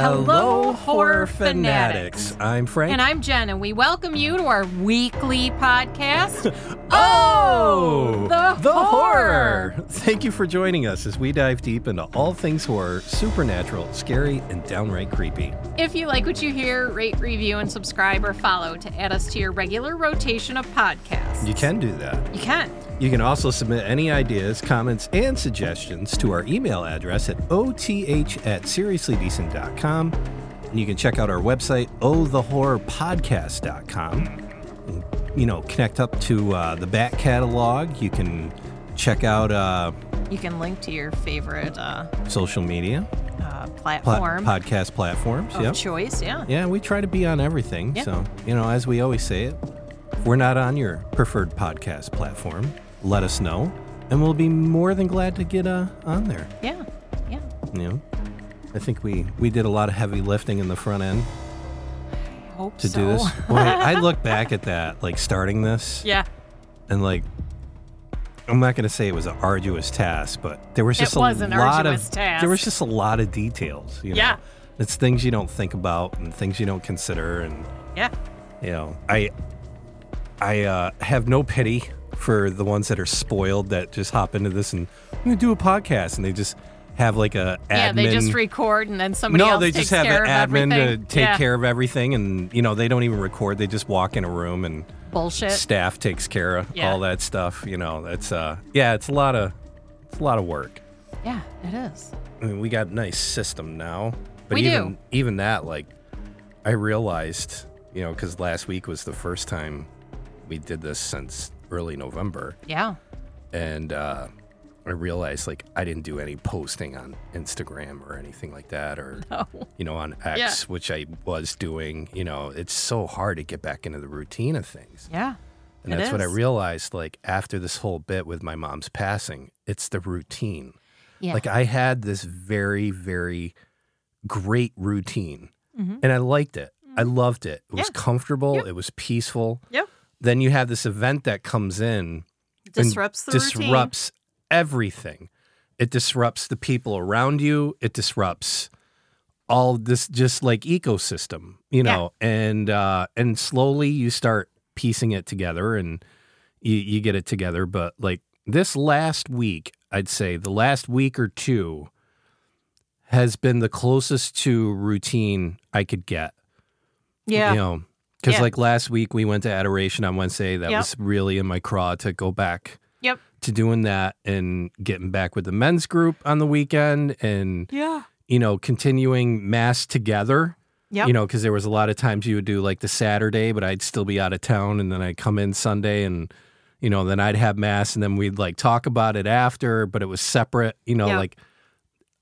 Hello, horror fanatics. I'm Frank. And I'm Jenn, and we welcome you to our weekly podcast. Oh, oh, the horror. Thank you for joining us as we dive deep into all things horror, supernatural, scary, and downright creepy. If you like what you hear, rate, review, and subscribe or follow to add us to your regular rotation of podcasts. You can do that. You can. You can also submit any ideas, comments, and suggestions to our email address at oth at seriouslydecent.com. And you can check out our website, ohthehorrorpodcast.com. You know, connect up to uh, the back catalog. You can check out uh, You can link to your favorite uh, social media, uh, pla- platform podcast platforms. of Yep. choice. Yeah. Yeah, we try to be on everything. Yeah. So, you know, as we always say it, we're not on your preferred podcast platform, let us know, and we'll be more than glad to get uh, on there. Yeah. Yeah. You know, I think we we did a lot of heavy lifting in the front end I hope to so. do this. Boy, I look back at that, like starting this, yeah. and like. I'm not going to say it was an arduous task, but there was It just was a lot of task. there was just a lot of details. You know? Yeah. it's things you don't think about and things you don't consider, and Yeah. you know i i uh, have no pity for the ones that are spoiled that just hop into this and i'm gonna do a podcast and they just have like a admin Yeah. They just record and then somebody no they just have an admin to take yeah. care of everything and you know they don't even record they just walk in a room and Bullshit. staff takes care of Yeah. all that stuff you know that's uh yeah it's a lot of it's a lot of work Yeah, it is. I mean, we got a nice system now, but We do. even even that, like, I realized, you know, because last week was the first time we did this since early November, Yeah. and uh, I realized like I didn't do any posting on Instagram or anything like that, or No. you know, on X, Yeah. which I was doing. You know, it's so hard to get back into the routine of things. Yeah. And that's what I realized, like after this whole bit with my mom's passing, it's the routine. Yeah. Like I had this very, very great routine, Mhm. and I liked it. I loved it. It was comfortable. Yep. It was peaceful. Yep. Then you have this event that comes in, Disrupts the routine. everything. It disrupts the people around you. It disrupts all this just like ecosystem, you know, and uh and slowly you start piecing it together and you, you get it together. But like this last week, I'd say the last week or two has been the closest to routine I could get. Yeah. You know, because Yeah. like last week we went to adoration on Wednesday. That Yep. was really in my craw to go back Yep. to doing that and getting back with the men's group on the weekend and Yeah. you know continuing mass together Yep. you know because there was a lot of times you would do like the saturday but i'd still be out of town and then i'd come in sunday and you know then i'd have mass and then we'd like talk about it after but it was separate you know Yeah. like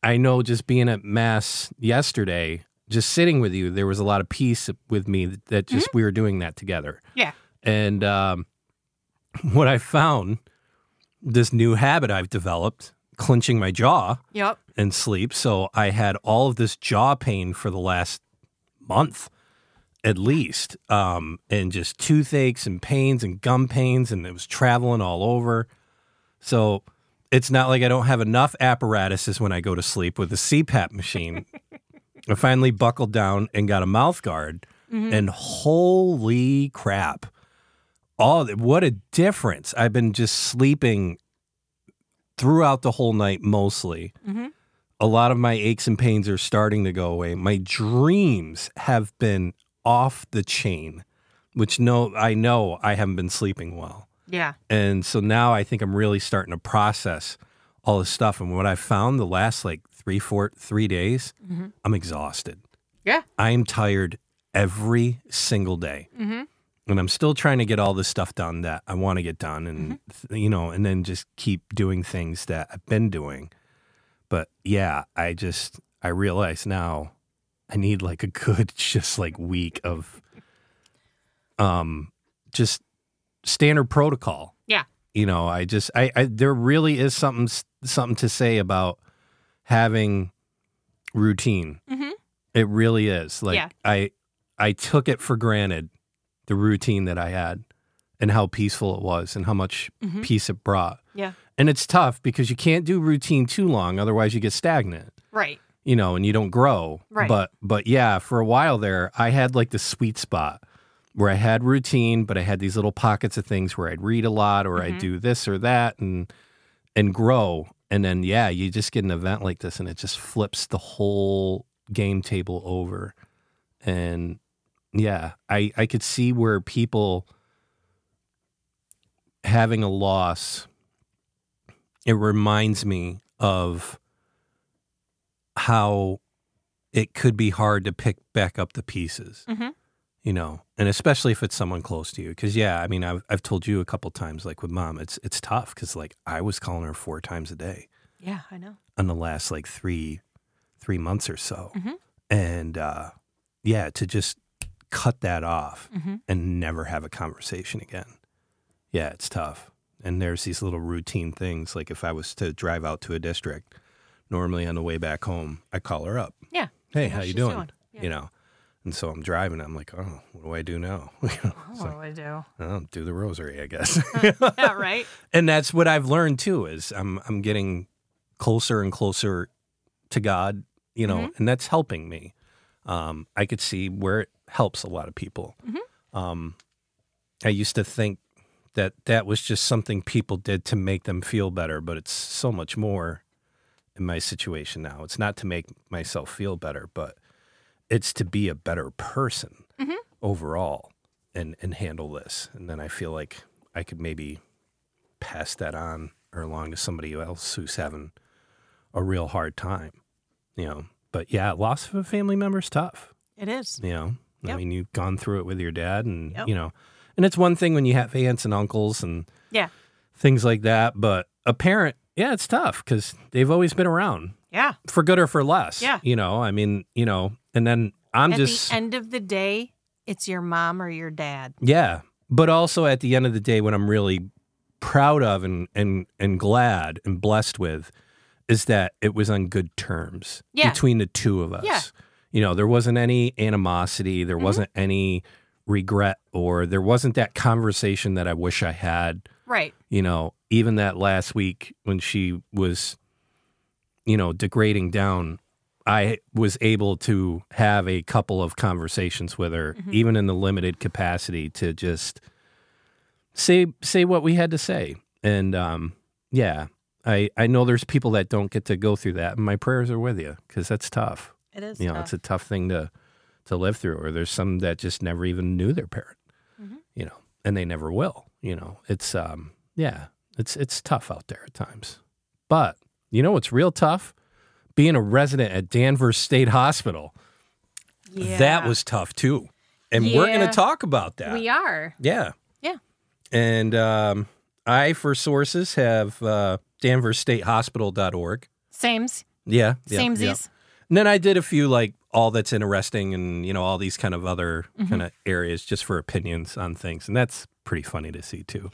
i know just being at mass yesterday just sitting with you there was a lot of peace with me that just Mm-hmm. we were doing that together Yeah. and um, what I found, this new habit I've developed, clenching my jaw Yep. and sleep. So I had all of this jaw pain for the last month at least, um, and just toothaches and pains and gum pains, and it was traveling all over. So it's not like I don't have enough apparatuses when I go to sleep with the CPAP machine. I finally buckled down and got a mouth guard, and holy crap! All what a difference! I've been just sleeping throughout the whole night mostly. Mhm. A lot of my aches and pains are starting to go away. My dreams have been off the chain, which no, I know I haven't been sleeping well. Yeah. And so now I think I'm really starting to process all this stuff. And what I found the last like three, four, three days, Mhm. I'm exhausted. Yeah. I am tired every single day. Mhm. And I'm still trying to get all this stuff done that I want to get done and, Mm-hmm. you know, and then just keep doing things that I've been doing. But yeah, I just, I realize now I need like a good, just like week of, um, just standard protocol. You know, I just, I, I, there really is something, something to say about having routine. Mhm. It really is. Like Yeah. I, I took it for granted, the routine that I had, and how peaceful it was, and how much Mhm. peace it brought. Yeah. And it's tough because you can't do routine too long, otherwise you get stagnant. Right. you know, and you don't grow. Right. But but yeah, for a while there, I had like the sweet spot where I had routine, but I had these little pockets of things where I'd read a lot or I'd Mhm. do this or that and and grow. And then yeah, you just get an event like this and it just flips the whole game table over. And yeah, I I could see where people having a loss it reminds me of how it could be hard to pick back up the pieces Mhm. You know and especially if it's someone close to you because yeah i mean I've, I've told you a couple times like with mom it's it's tough because like i was calling her four times a day Yeah, I know. in the last like three three months or so Mhm. and uh yeah to just cut that off Mhm. and never have a conversation again yeah it's tough and there's these little routine things like if i was to drive out to a district normally on the way back home i call her up Yeah. hey See how you she's doing, Yeah. you know and so i'm driving i'm like oh what do i do now You know, Oh, what like, do I do? oh, do the rosary i guess yeah, right. and that's what I've learned too is I'm I'm getting closer and closer to God, you know, and that's helping me. Um, I could see where it helps a lot of people. Mhm. Um, I used to think that that was just something people did to make them feel better, but it's so much more in my situation now. It's not to make myself feel better, but it's to be a better person Mhm. overall and and handle this. And then I feel like I could maybe pass that on or along to somebody else who's having a real hard time, you know. But yeah, loss of a family member is tough, It is. you know. I mean, you've gone through it with your dad, and Yep. you know, and it's one thing when you have aunts and uncles and Yeah. things like that. But a parent, yeah, it's tough because they've always been around Yeah. for good or for less. Yeah. you know. I mean, you know, and then I'm At just At the end of the day, it's your mom or your dad. Yeah. But also at the end of the day, what I'm really proud of and, and, and glad and blessed with is that it was on good terms Yeah. between the two of us. Yeah. You know, there wasn't any animosity, there mm-hmm. wasn't any regret, or there wasn't that conversation that I wish I had. Right. You know, even that last week when she was, you know, degrading down, I was able to have a couple of conversations with her, Mhm. even in the limited capacity, to just say say what we had to say. And um, yeah, I I know there's people that don't get to go through that, and my prayers are with you because that's tough. It is. You know, it's a tough thing to to live through. Or there's some that just never even knew their parent. Mhm. You know, and they never will. You know, it's um yeah, it's it's tough out there at times. But you know what's real tough? Being a resident at Danvers State Hospital. yeah. That was tough too. And we're going to talk about that. We are. Yeah. Yeah. And um, I, for sources, have uh, danversstatehospital.org. Sames. Yeah. yeah, Samesies. yeah. And then I did a few like all that's interesting and, you know, all these kind of other Mm-hmm. kind of areas just for opinions on things. And that's pretty funny to see too.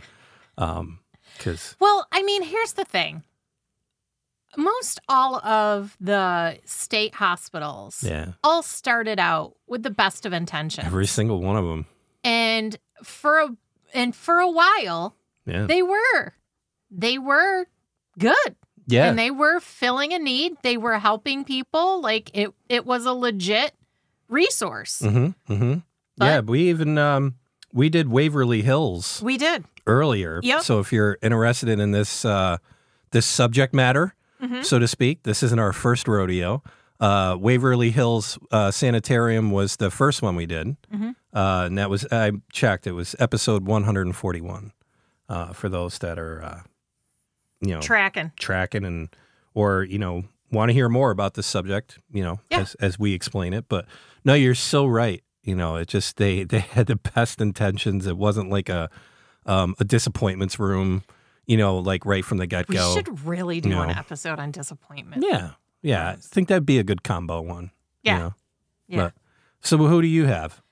Um, cause Well, I mean, here's the thing. Most all of the state hospitals yeah, all started out with the best of intentions. every single one of them. and for a and for a while Yeah. they were they were good Yeah. and they were filling a need they were helping people like it it was a legit resource mm-hmm. Mm-hmm. But- yeah. We even, um, we did Waverly Hills we did earlier. Yep. So if you're interested in this uh, this subject matter, Mhm. so to speak, this isn't our first rodeo. Uh, Waverly Hills uh, Sanitarium was the first one we did, Mhm. uh, and that was I checked. It was episode 141. Uh, for those that are, uh, you know, tracking tracking and or you know want to hear more about this subject, you know, Yeah. as as we explain it. But no, you're so right. You know, it just they they had the best intentions. It wasn't like a um, a disappointments room. You know, like right from the get go. we should really do an episode on disappointment Yeah, yeah. I think that'd be a good combo one. you Yeah. know? yeah But- So who do you have?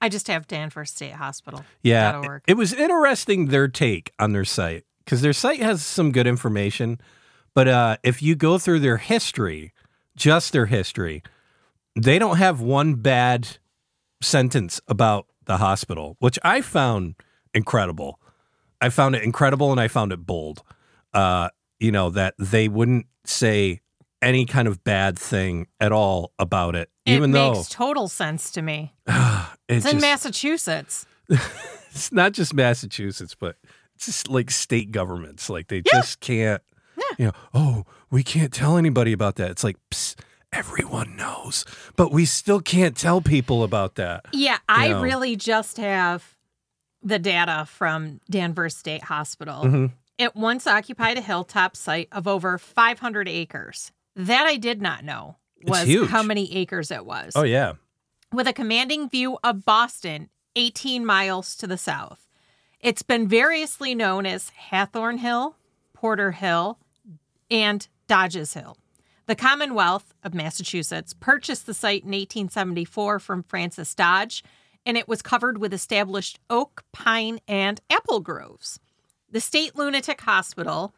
i just have danvers state hospital Yeah, work. it was interesting their take on their site because their site has some good information, but uh, if you go through their history, just their history, they don't have one bad sentence about the hospital, which I found incredible. I found it incredible and I found it bold. Uh, you know that they wouldn't say any kind of bad thing at all about it, even it though makes total sense to me. it It's in just- Massachusetts. it's not just Massachusetts, but it's just like state governments. Like they just can't, you know, oh, we can't tell anybody about that. It's like, psst, everyone knows, but we still can't tell people about that. Yeah, I know. really just have the data from Danvers State Hospital. Mhm. It once occupied a hilltop site of over 500 acres. That I did not know was how many acres it was. Oh, yeah. With a commanding view of Boston, 18 miles to the south. It's been variously known as Hathorne Hill, Porter Hill, and Dodges Hill. The Commonwealth of Massachusetts purchased the site in 1874 from Francis Dodge, and it was covered with established oak, pine, and apple groves. The State Lunatic Hospital,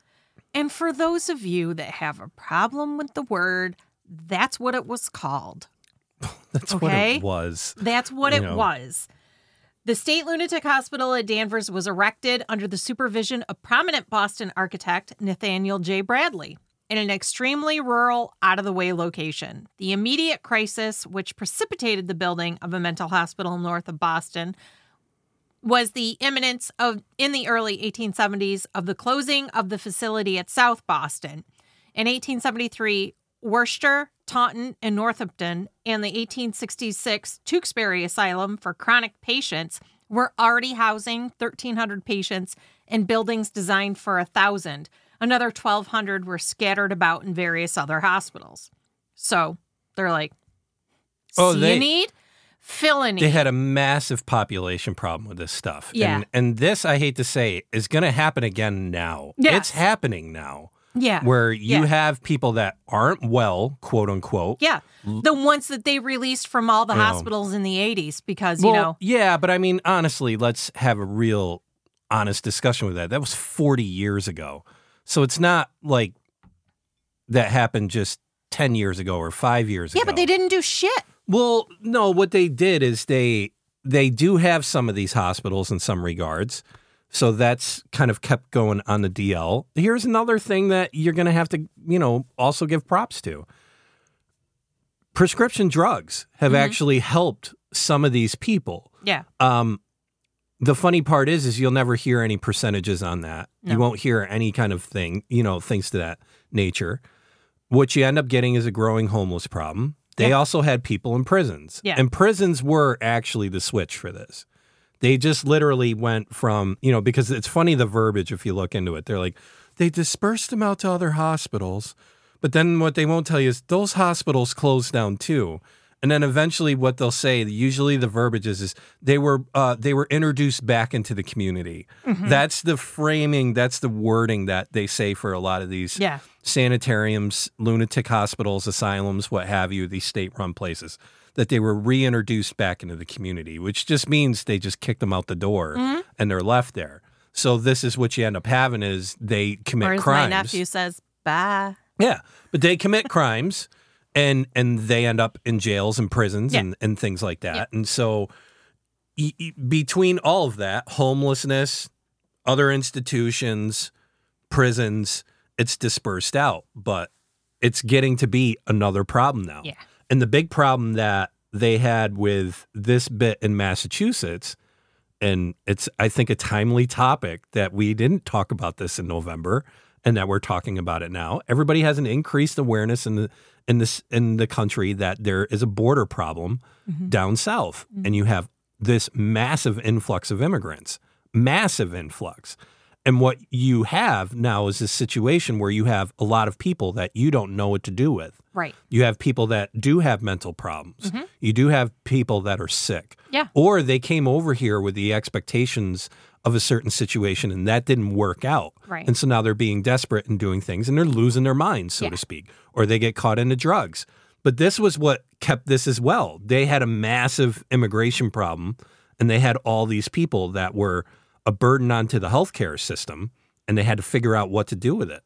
and for those of you that have a problem with the word, that's what it was called. That's what it was. That's what You it know. was. The State Lunatic Hospital at Danvers was erected under the supervision of prominent Boston architect Nathaniel J. Bradley in an extremely rural, out of the way location. The immediate crisis, which precipitated the building of a mental hospital north of Boston, was the imminence of, in the early 1870s, of the closing of the facility at South Boston. In 1873, Worcester, Taunton, and Northampton, and the 1866 Tewksbury Asylum for chronic patients were already housing 1,300 patients in buildings designed for 1,000. Another 1,200 were scattered about in various other hospitals. So they're like, Oh, see they- a need, fill a need. They had a massive population problem with this stuff. Yeah. And, and this, I hate to say, is going to happen again now. Yes. It's happening now yeah. where you Yeah. have people that aren't well, quote unquote. Yeah. The ones that they released from all the You hospitals in the 80s because, Well, you know, yeah, but I mean, honestly, let's have a real honest discussion with that. That was 40 years ago. So it's not like that happened just 10 years ago or five years ago. yeah, ago. but they didn't do shit. Well, no, what they did is they they do have some of these hospitals in some regards. So that's kind of kept going on the DL. Here's another thing that you're going to have to, you know, also give props to. Prescription drugs have Mhm. actually helped some of these people. Yeah. Um, the funny part is, is you'll never hear any percentages on that. You won't hear any kind of thing, you know, things to that nature. What you end up getting is a growing homeless problem. They Yeah. also had people in prisons, Yeah. and prisons were actually the switch for this. They just literally went from, you know, because it's funny the verbiage if you look into it. They're like, they dispersed them out to other hospitals, but then what they won't tell you is those hospitals closed down too. And then eventually, what they'll say, usually the verbiage is, is they were uh, they were introduced back into the community. Mm-hmm. That's the framing. That's the wording that they say for a lot of these Yeah. sanitariums, lunatic hospitals, asylums, what have you, these state-run places. That they were reintroduced back into the community, which just means they just kicked them out the door Mm-hmm. and they're left there. So this is what you end up having is they commit Or as crimes. my nephew says, bye. Yeah, but they commit crimes and and they end up in jails and prisons Yeah. and, and things like that. And so e- e- between all of that, homelessness, other institutions, prisons, it's dispersed out, but it's getting to be another problem now. Yeah. And the big problem that they had with this bit in Massachusetts and it's I think a timely topic that we didn't talk about this in November and that we're talking about it now. Everybody has an increased awareness in the in this in the country that there is a border problem mm-hmm. down south and mm-hmm. you have this massive influx of immigrants. Massive influx. And what you have now is this situation where you have a lot of people that you don't know what to do with. Right. You have people that do have mental problems. Mm-hmm. You do have people that are sick. Yeah. Or they came over here with the expectations of a certain situation and that didn't work out. Right. And so now they're being desperate and doing things and they're losing their minds, so Yeah. to speak, or they get caught into drugs. But this was what kept this as well. They had a massive immigration problem and they had all these people that were a burden onto the healthcare system and they had to figure out what to do with it.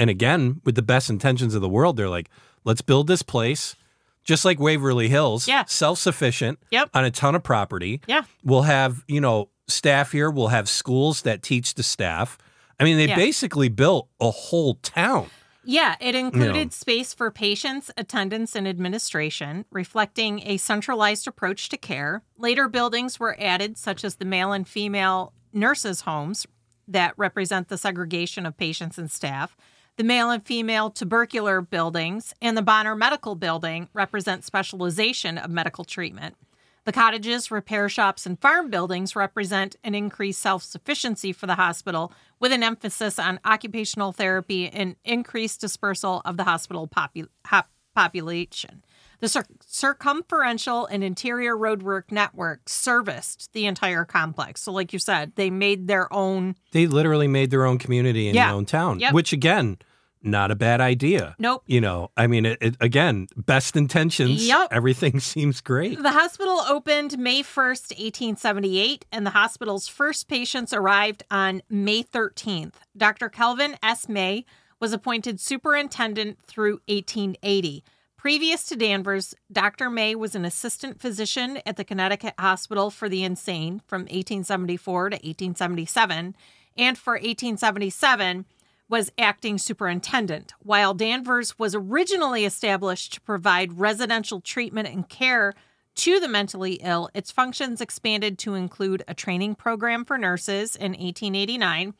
And again, with the best intentions of the world, they're like, let's build this place just like Waverly Hills, Yeah. self sufficient Yep. on a ton of property. Yeah. We'll have, you know, staff here. We'll have schools that teach the staff. I mean, they Yeah. basically built a whole town. Yeah, it included space for patients, attendants, and administration, reflecting a centralized approach to care. Later buildings were added, such as the male and female nurses' homes that represent the segregation of patients and staff. The male and female tubercular buildings and the Bonner Medical Building represent specialization of medical treatment. The cottages, repair shops, and farm buildings represent an increased self sufficiency for the hospital with an emphasis on occupational therapy and increased dispersal of the hospital popu- hop- population. The cir- circumferential and interior roadwork network serviced the entire complex. So, like you said, they made their own. They literally made their own community in Yeah. their own town, Yep. which again, not a bad idea. Nope. You know, I mean, it, it, again, best intentions. Yep. Everything seems great. The hospital opened May 1st, 1878, and the hospital's first patients arrived on May 13th. Dr. Calvin S. May was appointed superintendent through 1880. Previous to Danvers, Dr. May was an assistant physician at the Connecticut Hospital for the Insane from 1874 to 1877, and for 1877 was acting superintendent, while Danvers was originally established to provide residential treatment and care to the mentally ill. Its functions expanded to include a training program for nurses in 1889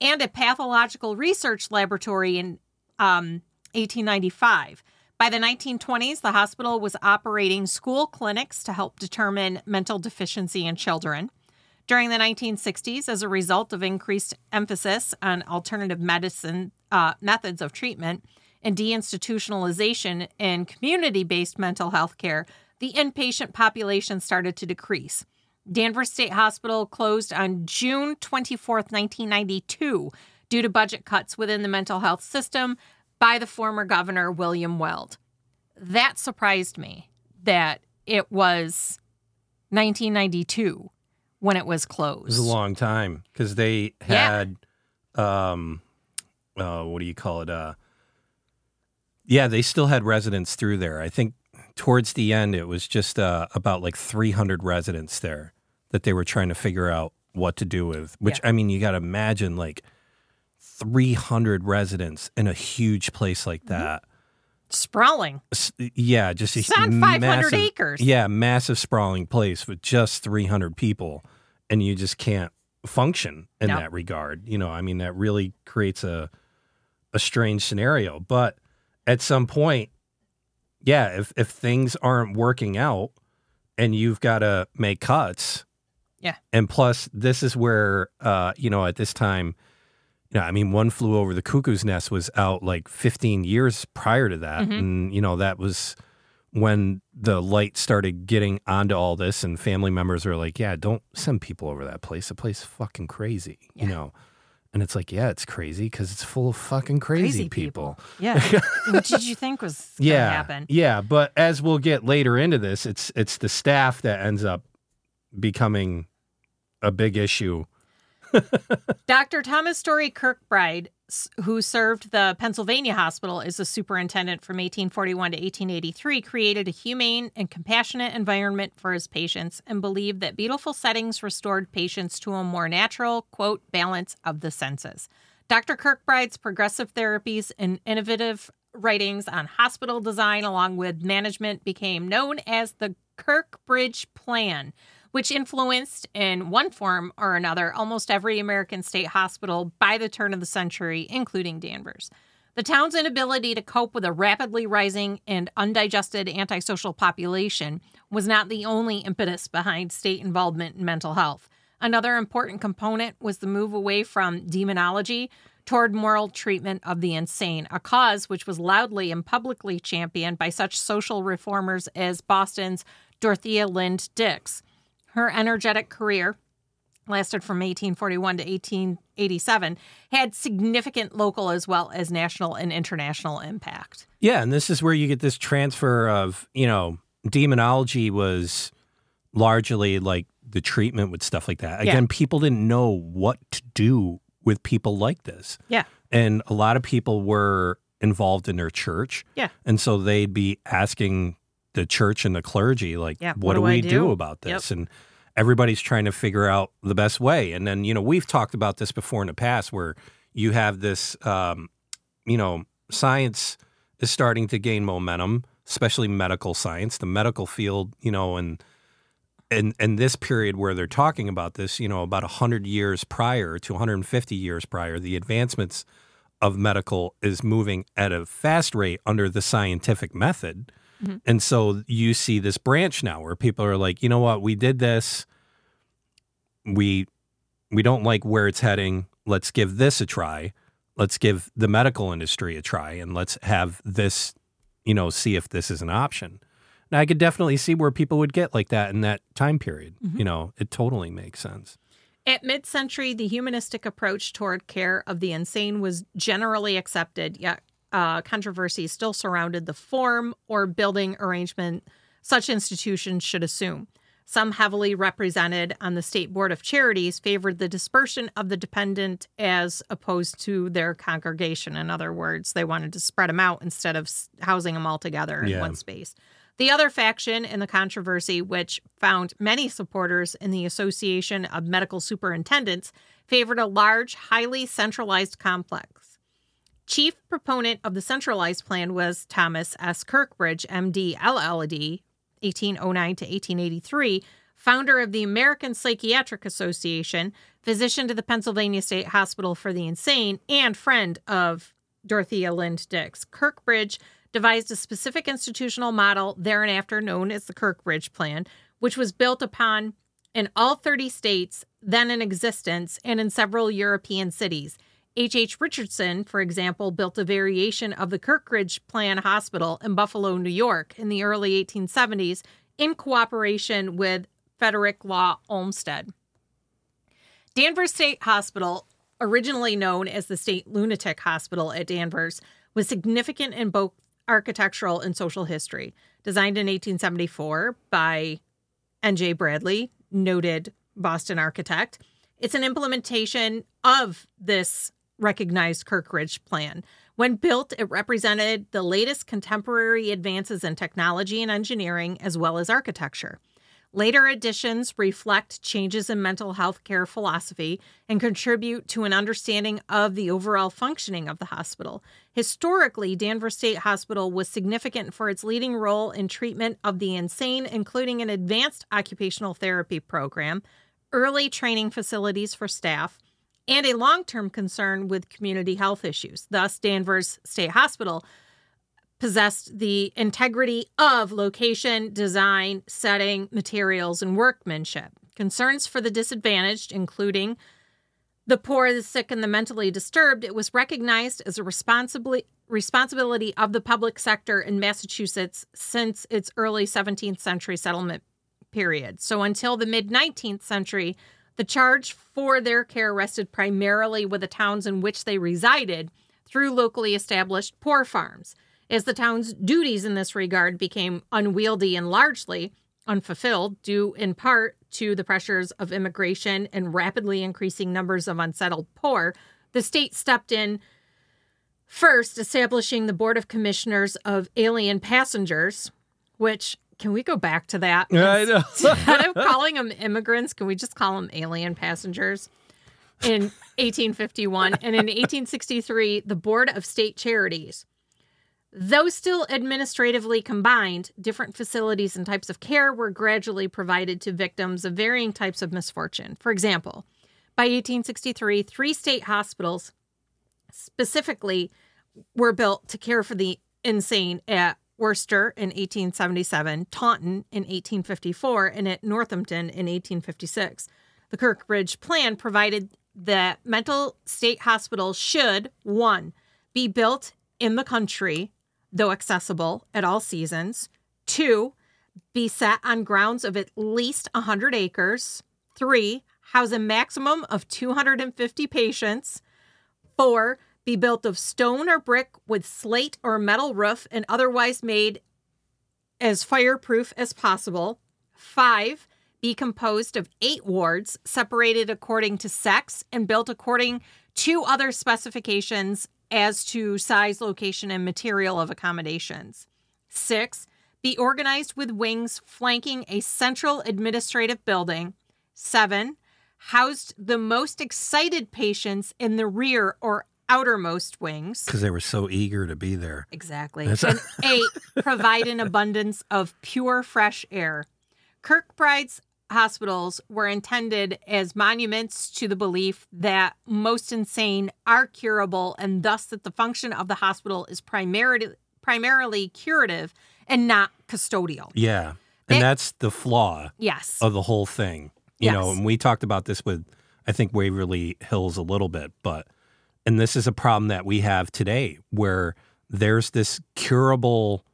and a pathological research laboratory in um, 1895. By the 1920s, the hospital was operating school clinics to help determine mental deficiency in children. During the 1960s, as a result of increased emphasis on alternative medicine uh, methods of treatment and deinstitutionalization in community based mental health care, the inpatient population started to decrease. Danvers State Hospital closed on June 24, 1992, due to budget cuts within the mental health system by the former governor, William Weld. That surprised me that it was 1992 when it was closed. It was a long time because they Yeah. had, um, uh, what do you call it? Uh, yeah, they still had residents through there. I think towards the end, it was just uh, about like 300 residents there that they were trying to figure out what to do with. Which I mean, you got to imagine like 300 residents in a huge place like Mm-hmm. Sprawling. S- Yeah, just a It's on 500 massive- acres. Yeah, massive sprawling place with just 300 people, and you just can't function in No. that regard. You know, I mean, that really creates a a strange scenario. But at some point, yeah, if if things aren't working out, and you've got to make cuts, Yeah. and plus this is where, uh, you know, at this time. You know, I mean, one flew over the cuckoo's nest was out like 15 years prior to that. Mhm. And, you know, that was when the light started getting onto all this and family members were like, yeah, don't send people over that place. The place is fucking crazy, Yeah. you know? And it's like, yeah, it's crazy because it's full of fucking crazy, people. Yeah. what did you think was going to Yeah. happen? Yeah. But as we'll get later into this, it's, it's the staff that ends up becoming a big issue. Dr. Thomas Story Kirkbride, who served the Pennsylvania hospital as a superintendent from 1841 to 1883, created a humane and compassionate environment for his patients and believed that beautiful settings restored patients to a more natural, quote, balance of the senses. Dr. Kirkbride's progressive therapies and innovative writings on hospital design, along with management, became known as the Kirkbride Plan which influenced in one form or another almost every American state hospital by the turn of the century, including Danvers. The town's inability to cope with a rapidly rising and undigested antisocial population was not the only impetus behind state involvement in mental health. Another important component was the move away from demonology toward moral treatment of the insane, a cause which was loudly and publicly championed by such social reformers as Boston's Dorothea Lynde Dix. Her energetic career lasted from 1841 to 1887, had significant local as well as national and international impact. Yeah, and this is where you get this transfer of, you know, demonology was largely like the treatment with stuff like that. Yeah. Again, people didn't know what to do with people like this. Yeah. And a lot of people were involved in their church. Yeah. And so they'd be asking the church and the clergy, like, Yeah, what, what do we do? do about this? And everybody's trying to figure out the best way. And then, you know, we've talked about this before in the past where you have this, um, you know, science is starting to gain momentum, especially medical science, the medical field, you know, and and and this period where they're talking about this, you know, about 100 years prior to 150 years prior, the advancements of medical is moving at a fast rate under the scientific method. Mm-hmm. And so you see this branch now where people are like, you know what, we did this. We we don't like where it's heading. Let's give this a try. Let's give the medical industry a try and let's have this, you know, see if this is an option. Now I could definitely see where people would get like that in that time period. Mm-hmm. You know, it totally makes sense. At mid century, the humanistic approach toward care of the insane was generally accepted, yet uh, controversy still surrounded the form or building arrangement such institutions should assume. Some heavily represented on the State Board of Charities favored the dispersion of the dependent as opposed to their congregation. In other words, they wanted to spread them out instead of housing them all together in yeah. one space. The other faction in the controversy, which found many supporters in the Association of Medical Superintendents, favored a large, highly centralized complex. Chief proponent of the centralized plan was Thomas S. Kirkbride, MD, LLD, 1809 to 1883, founder of the American Psychiatric Association, physician to the Pennsylvania State Hospital for the Insane, and friend of Dorothea Lynde Dix. Kirkbride devised a specific institutional model, thereafter known as the Kirkbride Plan, which was built upon in all 30 states then in existence and in several European cities. H. H. Richardson, for example, built a variation of the Kirkbride Plan Hospital in Buffalo, New York in the early 1870s in cooperation with Frederick Law Olmsted. Danvers State Hospital, originally known as the State Lunatic Hospital at Danvers, was significant in both architectural and social history. Designed in 1874 by N.J. Bradley, noted Boston architect. It's an implementation of this recognized Kirkbride plan. When built, it represented the latest contemporary advances in technology and engineering, as well as architecture. Later additions reflect changes in mental health care philosophy and contribute to an understanding of the overall functioning of the hospital. Historically, Danvers State Hospital was significant for its leading role in treatment of the insane, including an advanced occupational therapy program, early training facilities for staff, and a long term concern with community health issues. Thus, Danvers State Hospital possessed the integrity of location, design, setting, materials, and workmanship. Concerns for the disadvantaged, including the poor, the sick, and the mentally disturbed, it was recognized as a responsibility of the public sector in Massachusetts since its early 17th century settlement period. So until the mid 19th century, the charge for their care rested primarily with the towns in which they resided through locally established poor farms. As the town's duties in this regard became unwieldy and largely unfulfilled, due in part to the pressures of immigration and rapidly increasing numbers of unsettled poor, the state stepped in first, establishing the Board of Commissioners of Alien Passengers, which can we go back to that? Yeah, I know. Instead of calling them immigrants, can we just call them alien passengers? In 1851 and in 1863, the Board of State Charities. Though still administratively combined, different facilities and types of care were gradually provided to victims of varying types of misfortune. For example, by 1863, three state hospitals specifically were built to care for the insane at Worcester in 1877, Taunton in 1854, and at Northampton in 1856. The Kirkbride plan provided that mental state hospitals should, one, be built in the country, though accessible at all seasons, two, be set on grounds of at least 100 acres, three, house a maximum of 250 patients, four, be built of stone or brick with slate or metal roof and otherwise made as fireproof as possible. Five, be composed of eight wards separated according to sex and built according to other specifications as to size, location, and material of accommodations. Six, be organized with wings flanking a central administrative building. Seven, housed the most excited patients in the rear or outermost wings. Because they were so eager to be there. Exactly. That's- and eight, provide an abundance of pure, fresh air. Kirkbride's hospitals were intended as monuments to the belief that most insane are curable and thus that the function of the hospital is primarily primarily curative and not custodial. Yeah. And that's the flaw Yes. of the whole thing. You know, and we talked about this with, I think, Waverly Hills a little bit, but, and this is a problem that we have today where there's this curable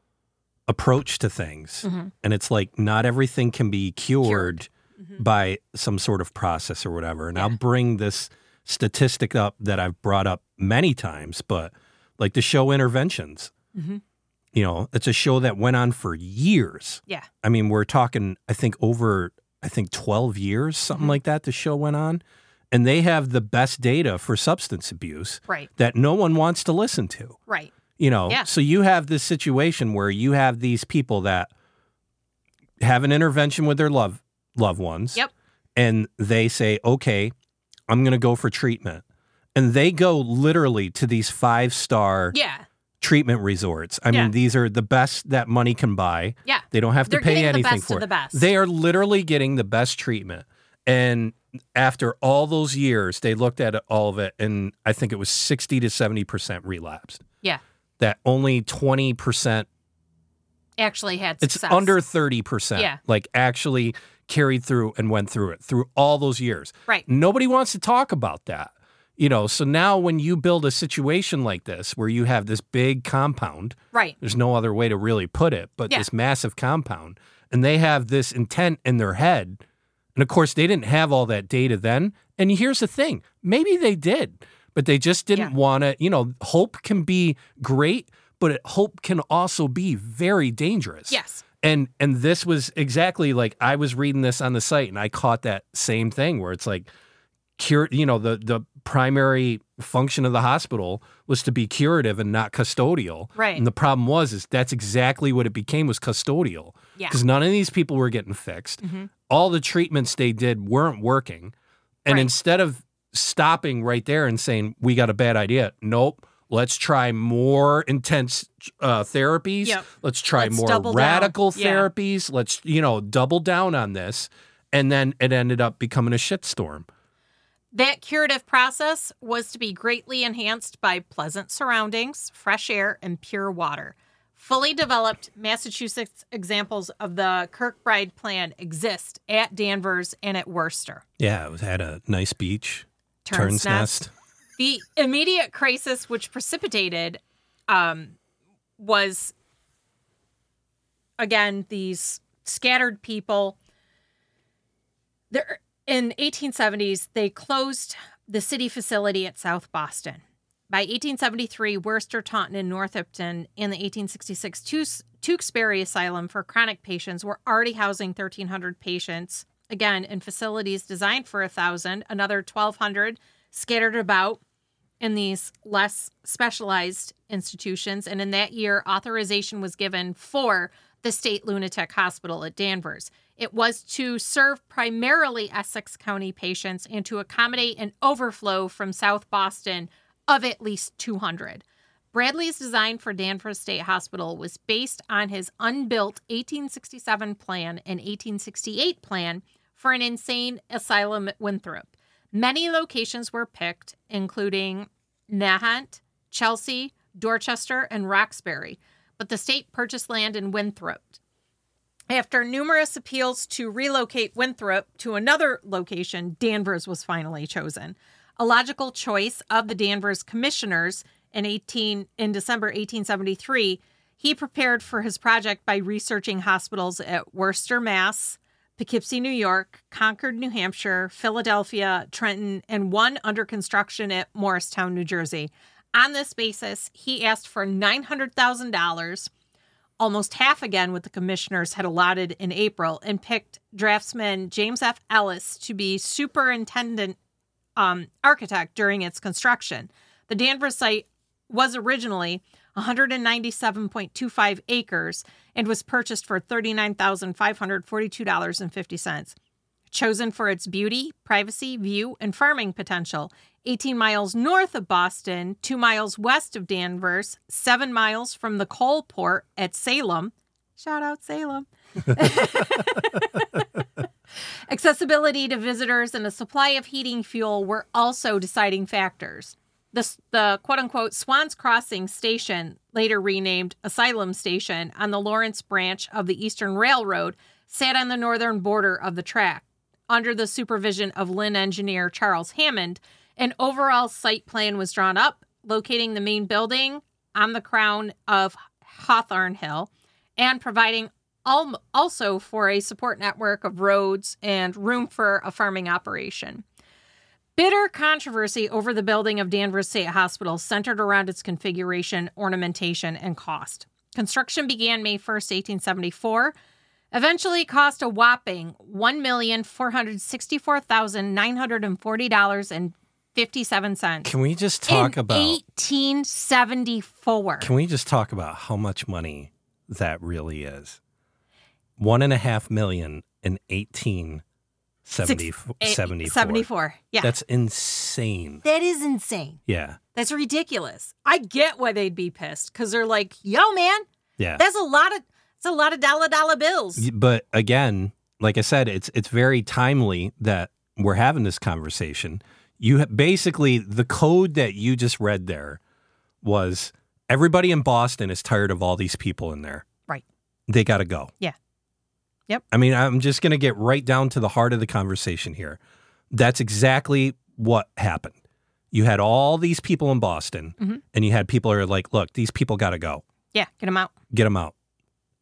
approach to things. Mhm. And it's like not everything can be cured, Cured. Mhm. by some sort of process or whatever. And I'll bring this statistic up that I've brought up many times, but like the show Interventions, Mhm. you know, it's a show that went on for years. Yeah. I mean, we're talking, I think, over, I think 12 years, something Mhm. like that, the show went on. And they have the best data for substance abuse Right. that no one wants to listen to. Right. You know, Yeah. so you have this situation where you have these people that have an intervention with their love loved ones. Yep. And they say, "Okay, I'm going to go for treatment." And they go literally to these five-star Yeah. treatment resorts. I Yeah. mean, these are the best that money can buy. Yeah. They don't have to They're pay anything for of the best. They are literally getting the best treatment. And after all those years, they looked at all of it and I think it was 60 to 70% relapsed. Yeah. That only 20%, Actually had success. it's under 30%, Yeah. like actually carried through and went through it through all those years. Right. Nobody wants to talk about that. You know, so now when you build a situation like this where you have this big compound, Right. there's no other way to really put it, but Yeah. this massive compound, and they have this intent in their head. And of course, they didn't have all that data then. And here's the thing maybe they did, but they just didn't Yeah. want to. You know, hope can be great, but it, hope can also be very dangerous. Yes. And and this was exactly like I was reading this on the site and I caught that same thing where it's like cure you know the the primary function of the hospital was to be curative and not custodial. Right. And the problem was is that's exactly what it became was custodial. Yeah. Because none of these people were getting fixed. Mhm. All the treatments they did weren't working. And Right. instead of stopping right there and saying, we got a bad idea, nope. Let's try more intense uh, therapies. Yep. Let's try Let's more double down. radical Yeah. therapies. Let's, you know, double down on this. And then it ended up becoming a shitstorm. That curative process was to be greatly enhanced by pleasant surroundings, fresh air, and pure water. Fully developed Massachusetts examples of the Kirkbride plan exist at Danvers and at Worcester. Yeah, it was, had a nice beach. Turn's Turn's Nest. The immediate crisis which precipitated um, was, again, these scattered people. There, in 1870s, they closed the city facility at South Boston. By 1873, Worcester, Taunton, and Northampton and the 1866 Tewks- Tewksbury Asylum for chronic patients were already housing 1,300 patients. Again, in facilities designed for 1,000, another 1,200 scattered about in these less specialized institutions. And in that year, authorization was given for the State Lunatic Hospital at Danvers. It was to serve primarily Essex County patients and to accommodate an overflow from South Boston of at least 200. Bradley's design for Danvers State Hospital was based on his unbuilt 1867 plan and 1868 plan for an insane asylum at Winthrop. Many locations were picked, including Nahant, Chelsea, Dorchester, and Roxbury, but the state purchased land in Winthrop. After numerous appeals to relocate Winthrop to another location, Danvers was finally chosen. A logical choice of the Danvers commissioners in 18 in December 1873, he prepared for his project by researching hospitals at Worcester, Mass, Poughkeepsie, New York, Concord, New Hampshire, Philadelphia, Trenton, and one under construction at Morristown, New Jersey. On this basis, he asked for $900,000, almost half again what the commissioners had allotted in April, and picked draftsman James F. Ellis to be superintendent um, architect during its construction. The Danvers site was originally 197.25 acres and was purchased for $39,542.50. Chosen for its beauty, privacy, view, and farming potential, 18 miles north of Boston, 2 miles west of Danvers, 7 miles from the coal port at Salem. Shout out Salem. Accessibility to visitors and the supply of heating fuel were also deciding factors. The, the quote unquote Swans Crossing station, later renamed Asylum Station on the Lawrence branch of the Eastern Railroad, sat on the northern border of the track. Under the supervision of Lynn engineer Charles Hammond, an overall site plan was drawn up, locating the main building on the crown of Hathorne Hill and providing also for a support network of roads and room for a farming operation. Bitter controversy over the building of Danvers State Hospital centered around its configuration, ornamentation, and cost. Construction began May 1st, 1874, eventually cost a whopping $1,464,940.57. Can we just talk in about 1874. Can we just talk about how much money that really is? One and a half million in eighteen seventy Six- eight- 74. 74. Yeah. That's insane. that is insane. Yeah. That's ridiculous. I get why they'd be pissed because they're like, yo, man, Yeah. that's a lot of that's a lot of dollar dollar bills. But again, like I said, it's it's very timely that we're having this conversation. You ha- basically the code that you just read there was everybody in Boston is tired of all these people in there. Right. They got to go. Yeah. Yep. I mean, I'm just going to get right down to the heart of the conversation here. That's exactly what happened. You had all these people in Boston, Mhm. and you had people who are like, look, these people got to go Yeah, get them out. get them out.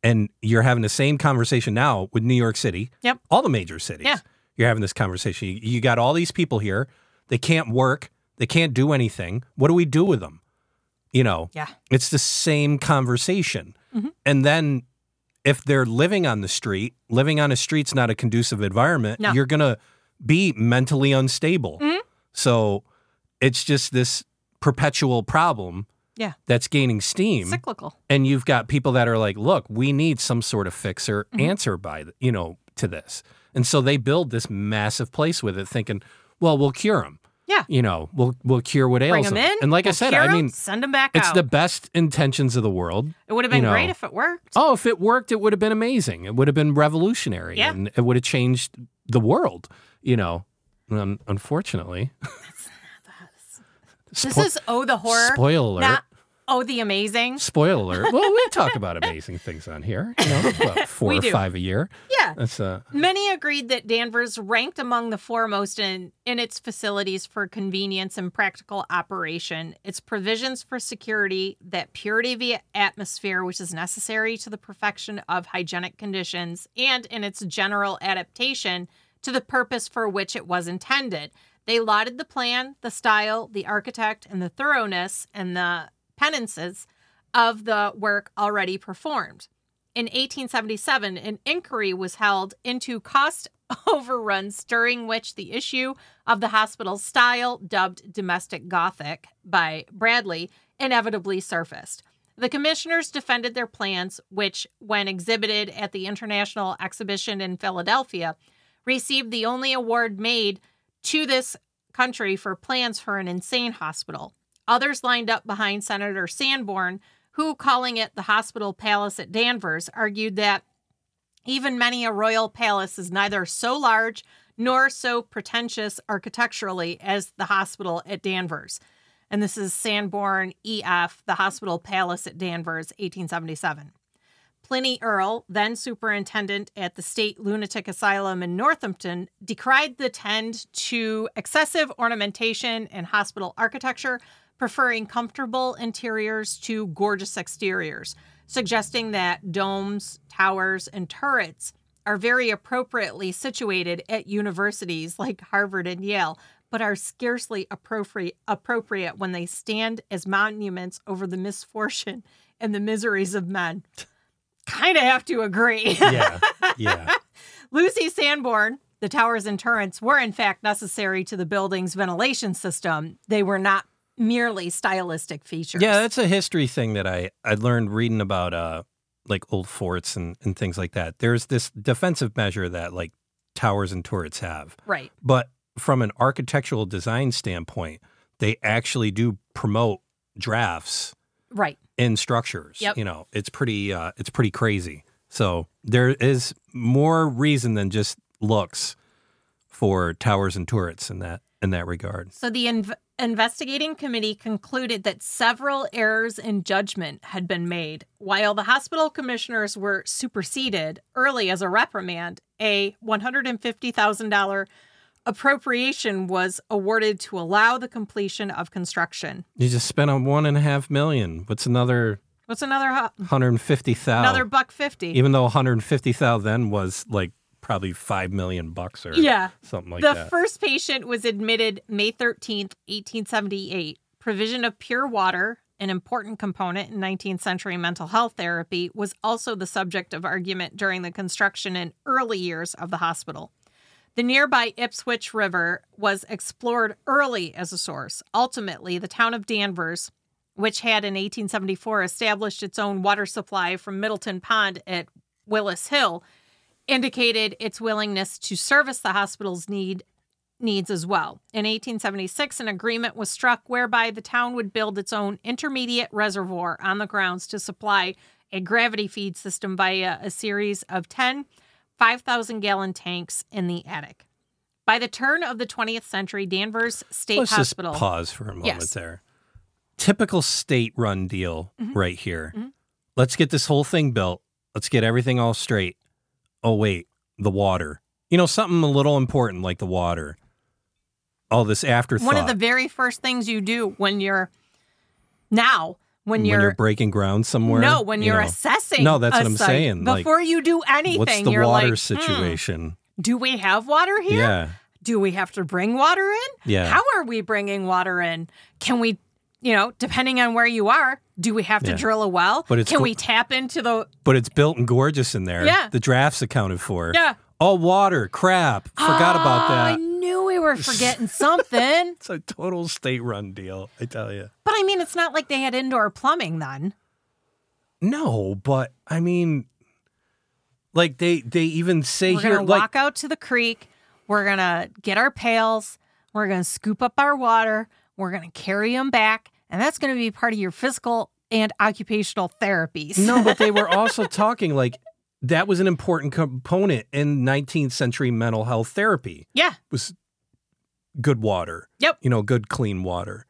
And you're having the same conversation now with New York City. Yep. All the major cities. Yeah. You're having this conversation. You, you got all these people here. They can't work. They can't do anything. What do we do with them? You know, Yeah. it's the same conversation. Mhm. And then if they're living on the street, living on a street's not a conducive environment, No. you're going to be mentally unstable. Mhm. So it's just this perpetual problem Yeah. that's gaining steam Cyclical. and you've got people that are like, look, we need some sort of fixer Mm-hmm. answer by, the, you know, to this. And so they build this massive place with it thinking, well, we'll cure them. Yeah. You know, we'll, we'll cure what Bring ails them them. in. And like I we'll said, I I 'em, mean, send them back it's out. the best intentions of the world. it would have been you great if it worked. Oh, if it worked, it would have been amazing. It would have been revolutionary Yeah. and it would have changed the world, you know. Um, unfortunately. This Spo- is oh the horror, Spoiler alert. not oh the amazing. Spoiler alert. Well, we talk about amazing things on here. You know, about four or do. five a year. Yeah. That's uh Many agreed that Danvers ranked among the foremost in, in its facilities for convenience and practical operation, its provisions for security, that purity of the atmosphere, which is necessary to the perfection of hygienic conditions, and in its general adaptation to the purpose for which it was intended. They lauded the plan, the style, the architect, and the thoroughness and the penances of the work already performed. In 1877, an inquiry was held into cost overruns during which the issue of the hospital's style, dubbed domestic Gothic by Bradlee, inevitably surfaced. The commissioners defended their plans, which, when exhibited at the International Exhibition in Philadelphia, received the only award made to this country for plans for an insane hospital. Others lined up behind Senator Sanborn, who, calling it the Hospital Palace at Danvers, argued that even many a royal palace is neither so large nor so pretentious architecturally as the hospital at Danvers. And this is Sanborn EF, the Hospital Palace at Danvers, 1877. Pliny Earle, then superintendent at the State Lunatic Asylum in Northampton, decried the tend to excessive ornamentation in hospital architecture, preferring comfortable interiors to gorgeous exteriors, suggesting that domes, towers, and turrets are very appropriately situated at universities like Harvard and Yale, but are scarcely appropriate, appropriate when they stand as monuments over the misfortune and the miseries of men. Kind of have to agree. yeah. Yeah. Lucy Sanborn, the towers and turrets were in fact necessary to the building's ventilation system. They were not merely stylistic features. Yeah, that's a history thing that I, I learned reading about uh like old forts and, and things like that. There's this defensive measure that like towers and turrets have. right. But from an architectural design standpoint, they actually do promote drafts Right. in structures. Yep. You know, it's pretty uh, it's pretty crazy. So there is more reason than just looks for towers and turrets in that in that regard. So the inv- investigating committee concluded that several errors in judgment had been made. While the hospital commissioners were superseded early as a reprimand, a $150,000 appropriation was awarded to allow the completion of construction. You just spent on one and a half million. What's another What's another hu- hundred and fifty thousand? another buck 50? even though one hundred and fifty thousand then was like probably five million bucks or Yeah. something like that. the first patient was admitted May 13th, 1878. Provision of pure water, an important component in 19th century mental health therapy, was also the subject of argument during the construction and early years of the hospital. The nearby Ipswich River was explored early as a source. Ultimately, the town of Danvers, which had in 1874 established its own water supply from Middleton Pond at Willis Hill, indicated its willingness to service the hospital's need needs as well. In 1876, an agreement was struck whereby the town would build its own intermediate reservoir on the grounds to supply a gravity feed system via a series of 10 5,000 gallon tanks in the attic. By the turn of the 20th century, Danvers State Let's Hospital. just pause for a moment Yes. there. Typical state run deal Mhm. right here. Mhm. Let's get this whole thing built. Let's get everything all straight. Oh wait, the water. You know, something a little important like the water. All this afterthought. One of the very first things you do when you're now, when you're, when you're, breaking ground somewhere. no, when you you're know. assessing. No, that's what I'm site, saying, like, Before you do anything, What's the water like, "Hmm, situation? do we have water here? Yeah. Do we have to bring water in? Yeah. How are we bringing water in? Can we, you know, depending on where you are, do we have to Yeah. drill a well? But it's Can go- we tap into the But it's built and gorgeous in there. Yeah. The draft's accounted for. Yeah. All water. Crap. Forgot about oh, that. I knew we were forgetting something. It's a total state run deal, I tell you. But I mean, it's not like they had indoor plumbing then. No, but I mean, like they they even say We're here, gonna like walk out to the creek. We're gonna get our pails. We're gonna scoop up our water. We're gonna carry them back, and that's gonna be part of your physical and occupational therapies. no, but they were also talking like that was an important component in 19th century mental health therapy yeah. was good water. Yep. You know, good clean water.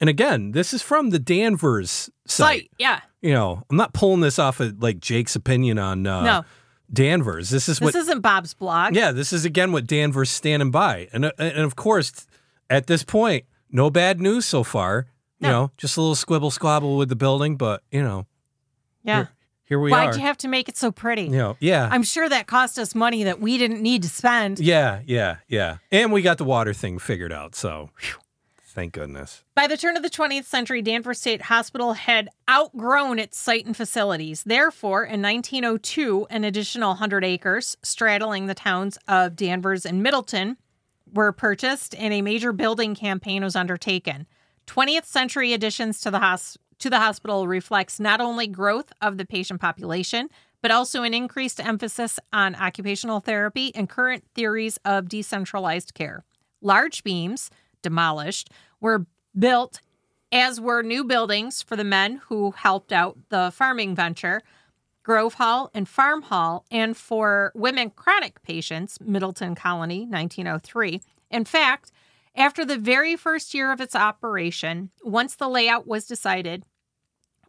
And again, this is from the Danvers site. Site. Yeah. You know, I'm not pulling this off of like Jake's opinion on uh, no, Danvers. This is this what isn't Bob's blog. Yeah, this is again what Danvers standing by, and uh, and of course, at this point, no bad news so far. You know, just a little squibble squabble with the building, but you know, Yeah. here, we Why'd are. you have to make it so pretty? you know, yeah, I'm sure that cost us money that we didn't need to spend. yeah, yeah, yeah, and we got the water thing figured out. So, whew, thank goodness. By the turn of the 20th century, Danvers State Hospital had outgrown its site and facilities. Therefore, in 1902, an additional 100 acres straddling the towns of Danvers and Middleton were purchased, and a major building campaign was undertaken. 20th century additions to the to the hospital reflects not only growth of the patient population, but also an increased emphasis on occupational therapy and current theories of decentralized care. Large beams, demolished, were built, as were new buildings for the men who helped out the farming venture. Grove Hall and Farm Hall, and for women chronic patients, Middleton Colony, 1903. In fact, after the very first year of its operation, once the layout was decided,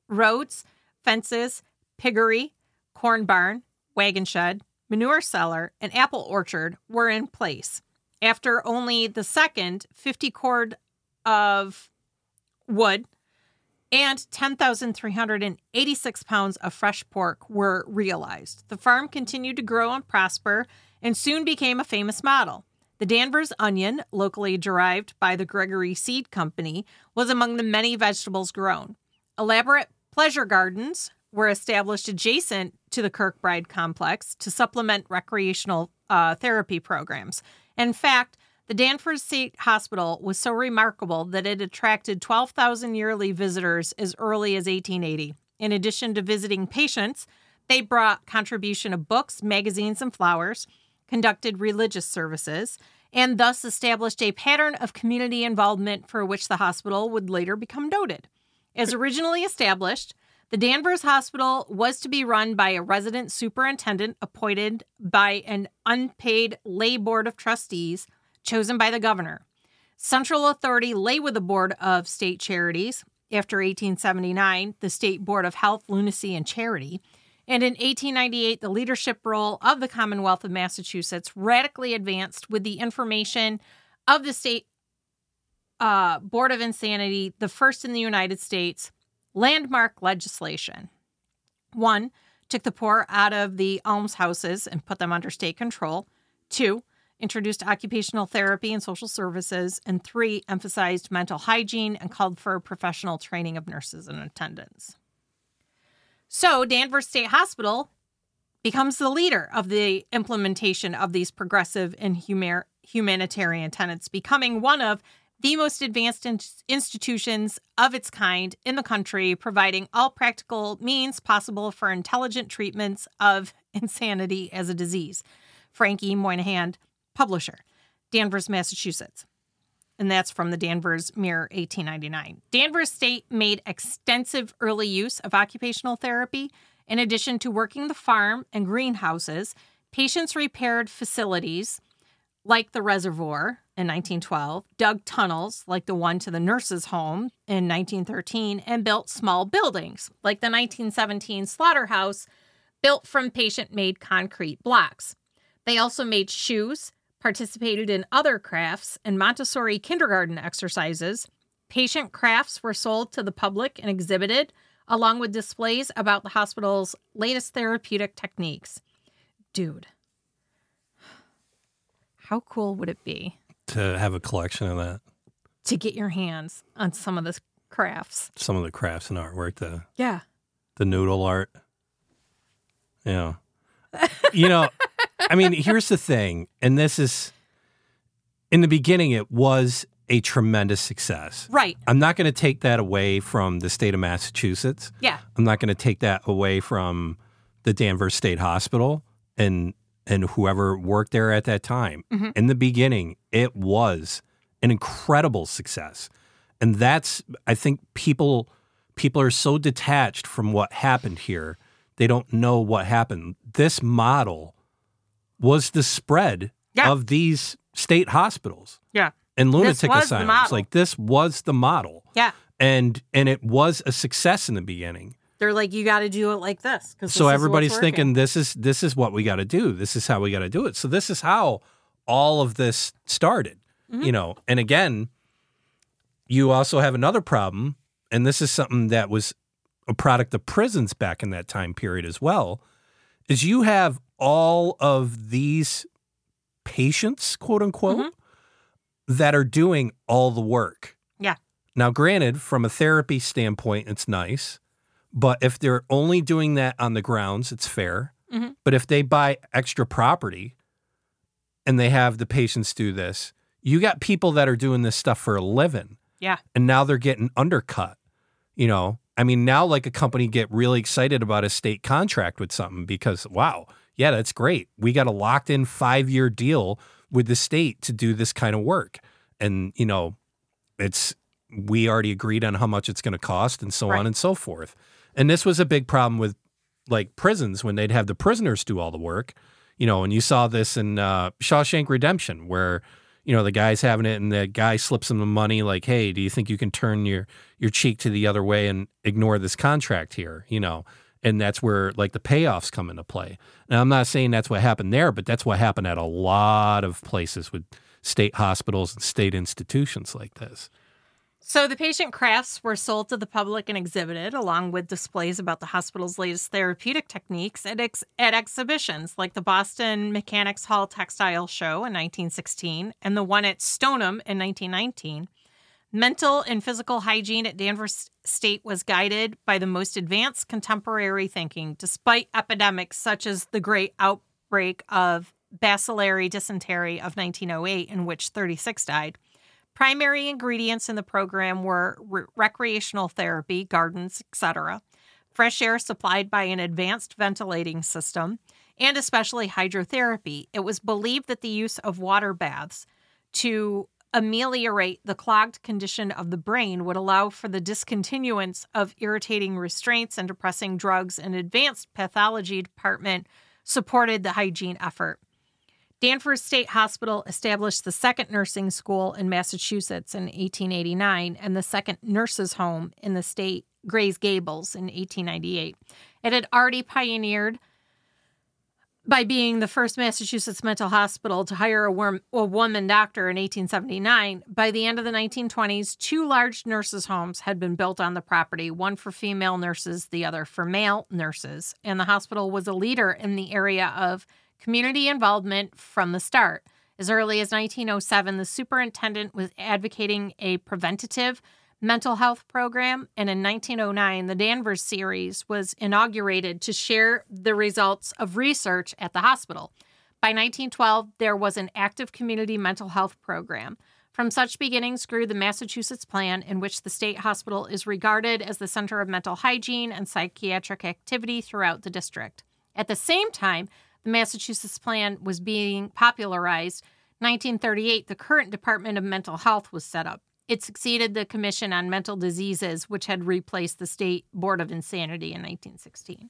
roads, fences, piggery, corn barn, wagon shed, manure cellar, and apple orchard were in place. After only the second 50 cord of wood and 10,386 pounds of fresh pork were realized. The farm continued to grow and prosper and soon became a famous model. The Danvers onion, locally derived by the Gregory Seed Company, was among the many vegetables grown. Elaborate pleasure gardens were established adjacent to the Kirkbride complex to supplement recreational uh, therapy programs. In fact, the Danvers State Hospital was so remarkable that it attracted 12,000 yearly visitors as early as 1880. In addition to visiting patients, they brought contribution of books, magazines, and flowers, conducted religious services, and thus established a pattern of community involvement for which the hospital would later become noted. As originally established, the Danvers Hospital was to be run by a resident superintendent appointed by an unpaid lay board of trustees chosen by the governor. Central authority lay with the Board of State Charities. After 1879, the State Board of Health, Lunacy, and Charity. And in 1898, the leadership role of the Commonwealth of Massachusetts radically advanced with the information of the State uh, Board of Insanity, the first in the United States, landmark legislation. One, took the poor out of the almshouses and put them under state control. Two, introduced occupational therapy and social services. And three, emphasized mental hygiene and called for professional training of nurses and attendants. So, Danvers State Hospital becomes the leader of the implementation of these progressive and humanitarian tenets, becoming one of the most advanced in- institutions of its kind in the country, providing all practical means possible for intelligent treatments of insanity as a disease. Frankie Moynihan, publisher, Danvers, Massachusetts. And that's from the Danvers Mirror 1899. Danvers State made extensive early use of occupational therapy. In addition to working the farm and greenhouses, patients repaired facilities like the reservoir in 1912, dug tunnels like the one to the nurses' home in 1913, and built small buildings like the 1917 slaughterhouse built from patient made concrete blocks. They also made shoes, participated in other crafts and Montessori kindergarten exercises. Patient crafts were sold to the public and exhibited, along with displays about the hospital's latest therapeutic techniques. Dude, how cool would it be to have a collection of that? To get your hands on some of the crafts, some of the crafts and artwork, the yeah, the noodle art. Yeah, you know, I mean, here's the thing, and this is in the beginning, it was a tremendous success. Right. I'm not going to take that away from the state of Massachusetts. Yeah. I'm not going to take that away from the Danvers State Hospital and and whoever worked there at that time. Mm-hmm. In the beginning, it was an incredible success. And that's I think people people are so detached from what happened here. They don't know what happened. This model was the spread yeah. of these state hospitals. Yeah. And lunatic asylums. Like this was the model. Yeah. And and it was a success in the beginning. They're like, you got to do it like this. So everybody's thinking this is this is what we got to do. This is how we got to do it. So this is how all of this started. Mm-hmm. You know, and again, you also have another problem, and this is something that was a product of prisons back in that time period as well, is you have all of these patients, quote unquote, mm-hmm. that are doing all the work. Yeah. Now, granted, from a therapy standpoint, it's nice. But if they're only doing that on the grounds, it's fair. Mm-hmm. But if they buy extra property and they have the patients do this, you got people that are doing this stuff for a living. Yeah. And now they're getting undercut. You know, I mean, now like a company get really excited about a state contract with something because wow, yeah, that's great. We got a locked in five year deal with the state to do this kind of work. And, you know, it's, we already agreed on how much it's going to cost and so right. on and so forth. And this was a big problem with like prisons when they'd have the prisoners do all the work, you know, and you saw this in uh, Shawshank Redemption where, you know, the guy's having it and the guy slips him the money like, hey, do you think you can turn your, your cheek to the other way and ignore this contract here, you know? And that's where like the payoffs come into play. Now, I'm not saying that's what happened there, but that's what happened at a lot of places with state hospitals and state institutions like this. So the patient crafts were sold to the public and exhibited, along with displays about the hospital's latest therapeutic techniques at, ex- at exhibitions like the Boston Mechanics Hall Textile Show in 1916 and the one at Stoneham in 1919. Mental and physical hygiene at Danvers State was guided by the most advanced contemporary thinking, despite epidemics such as the great outbreak of bacillary dysentery of 1908, in which 36 died. Primary ingredients in the program were re- recreational therapy, gardens, etc., fresh air supplied by an advanced ventilating system, and especially hydrotherapy. It was believed that the use of water baths to ameliorate the clogged condition of the brain would allow for the discontinuance of irritating restraints and depressing drugs and advanced pathology department supported the hygiene effort. Danvers State Hospital established the second nursing school in Massachusetts in 1889 and the second nurses' home in the state, Grays Gables, in 1898. It had already pioneered by being the first Massachusetts mental hospital to hire a, worm, a, woman doctor in 1879, by the end of the 1920s, two large nurses' homes had been built on the property, one for female nurses, the other for male nurses. And the hospital was a leader in the area of community involvement from the start. As early as 1907, the superintendent was advocating a preventative mental health program, and in 1909, the Danvers series was inaugurated to share the results of research at the hospital. By 1912, there was an active community mental health program. From such beginnings grew the Massachusetts Plan, in which the state hospital is regarded as the center of mental hygiene and psychiatric activity throughout the district. At the same time, the Massachusetts Plan was being popularized. 1938, the current Department of Mental Health was set up. It succeeded the Commission on Mental Diseases, which had replaced the State Board of Insanity in 1916.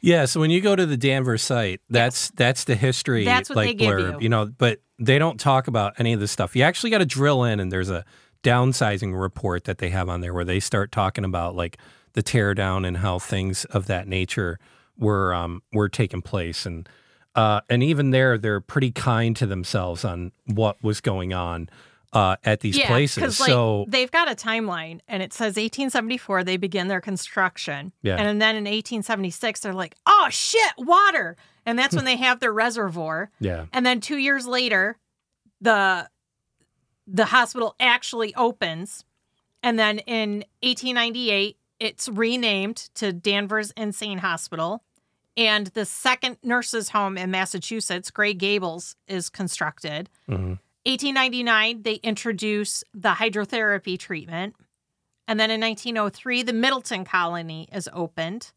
Yeah, so when you go to the Danvers site, that's yes. that's the history that's what like they give blurb, you. you know, but they don't talk about any of this stuff. You actually got to drill in and there's a downsizing report that they have on there where they start talking about like the tear down and how things of that nature were um were taking place and uh and even there they're pretty kind to themselves on what was going on uh, at these yeah, places. Like, so they've got a timeline, and it says 1874 they begin their construction, yeah. and then in 1876 they're like, "Oh shit, water!" and that's when they have their reservoir. Yeah, and then two years later, the the hospital actually opens, and then in 1898 it's renamed to Danvers Insane Hospital. And the second nurses' home in Massachusetts, Gray Gables, is constructed. Mm-hmm. 1899, they introduce the hydrotherapy treatment. And then in 1903, the Middleton colony is opened.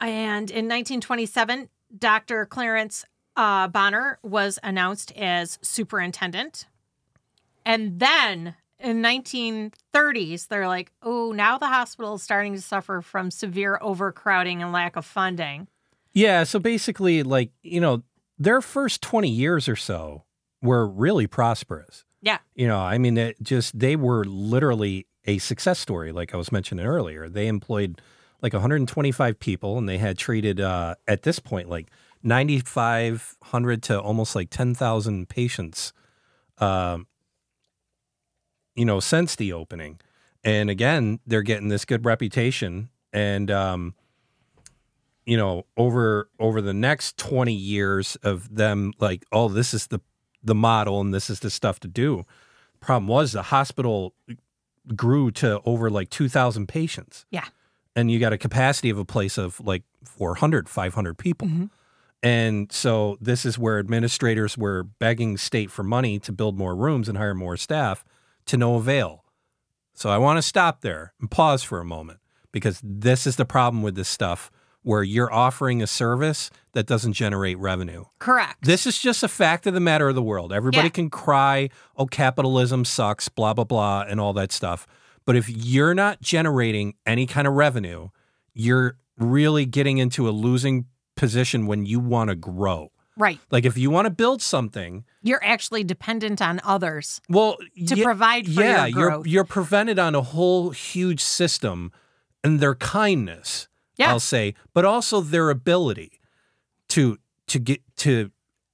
And in 1927, Dr. Clarence uh, Bonner was announced as superintendent. And then in 1930s, they're like, oh, now the hospital is starting to suffer from severe overcrowding and lack of funding. Yeah. So basically, like, you know, their first 20 years or so, were really prosperous. Yeah. You know, I mean, it just they were literally a success story, like I was mentioning earlier. They employed like 125 people, and they had treated uh, at this point like 9,500 to almost like 10,000 patients. Um, you know, since the opening, and again, they're getting this good reputation, and um, you know, over over the next 20 years of them, like, oh, this is the the model and this is the stuff to do. Problem was the hospital grew to over like 2,000 patients. Yeah. And you got a capacity of a place of like 400, 500 people. Mm-hmm. And so this is where administrators were begging state for money to build more rooms and hire more staff to no avail. So I want to stop there and pause for a moment because this is the problem with this stuff where you're offering a service that doesn't generate revenue. Correct. This is just a fact of the matter of the world. Everybody Yeah. can cry, oh, capitalism sucks, blah, blah, blah, and all that stuff. But if you're not generating any kind of revenue, you're really getting into a losing position when you want to grow. right. Like if you want to build something, You're actually dependent on others well, to ye- provide for yeah, your you're you're prevented on a whole huge system and their kindness, Yeah. I'll say, but also their ability to to get to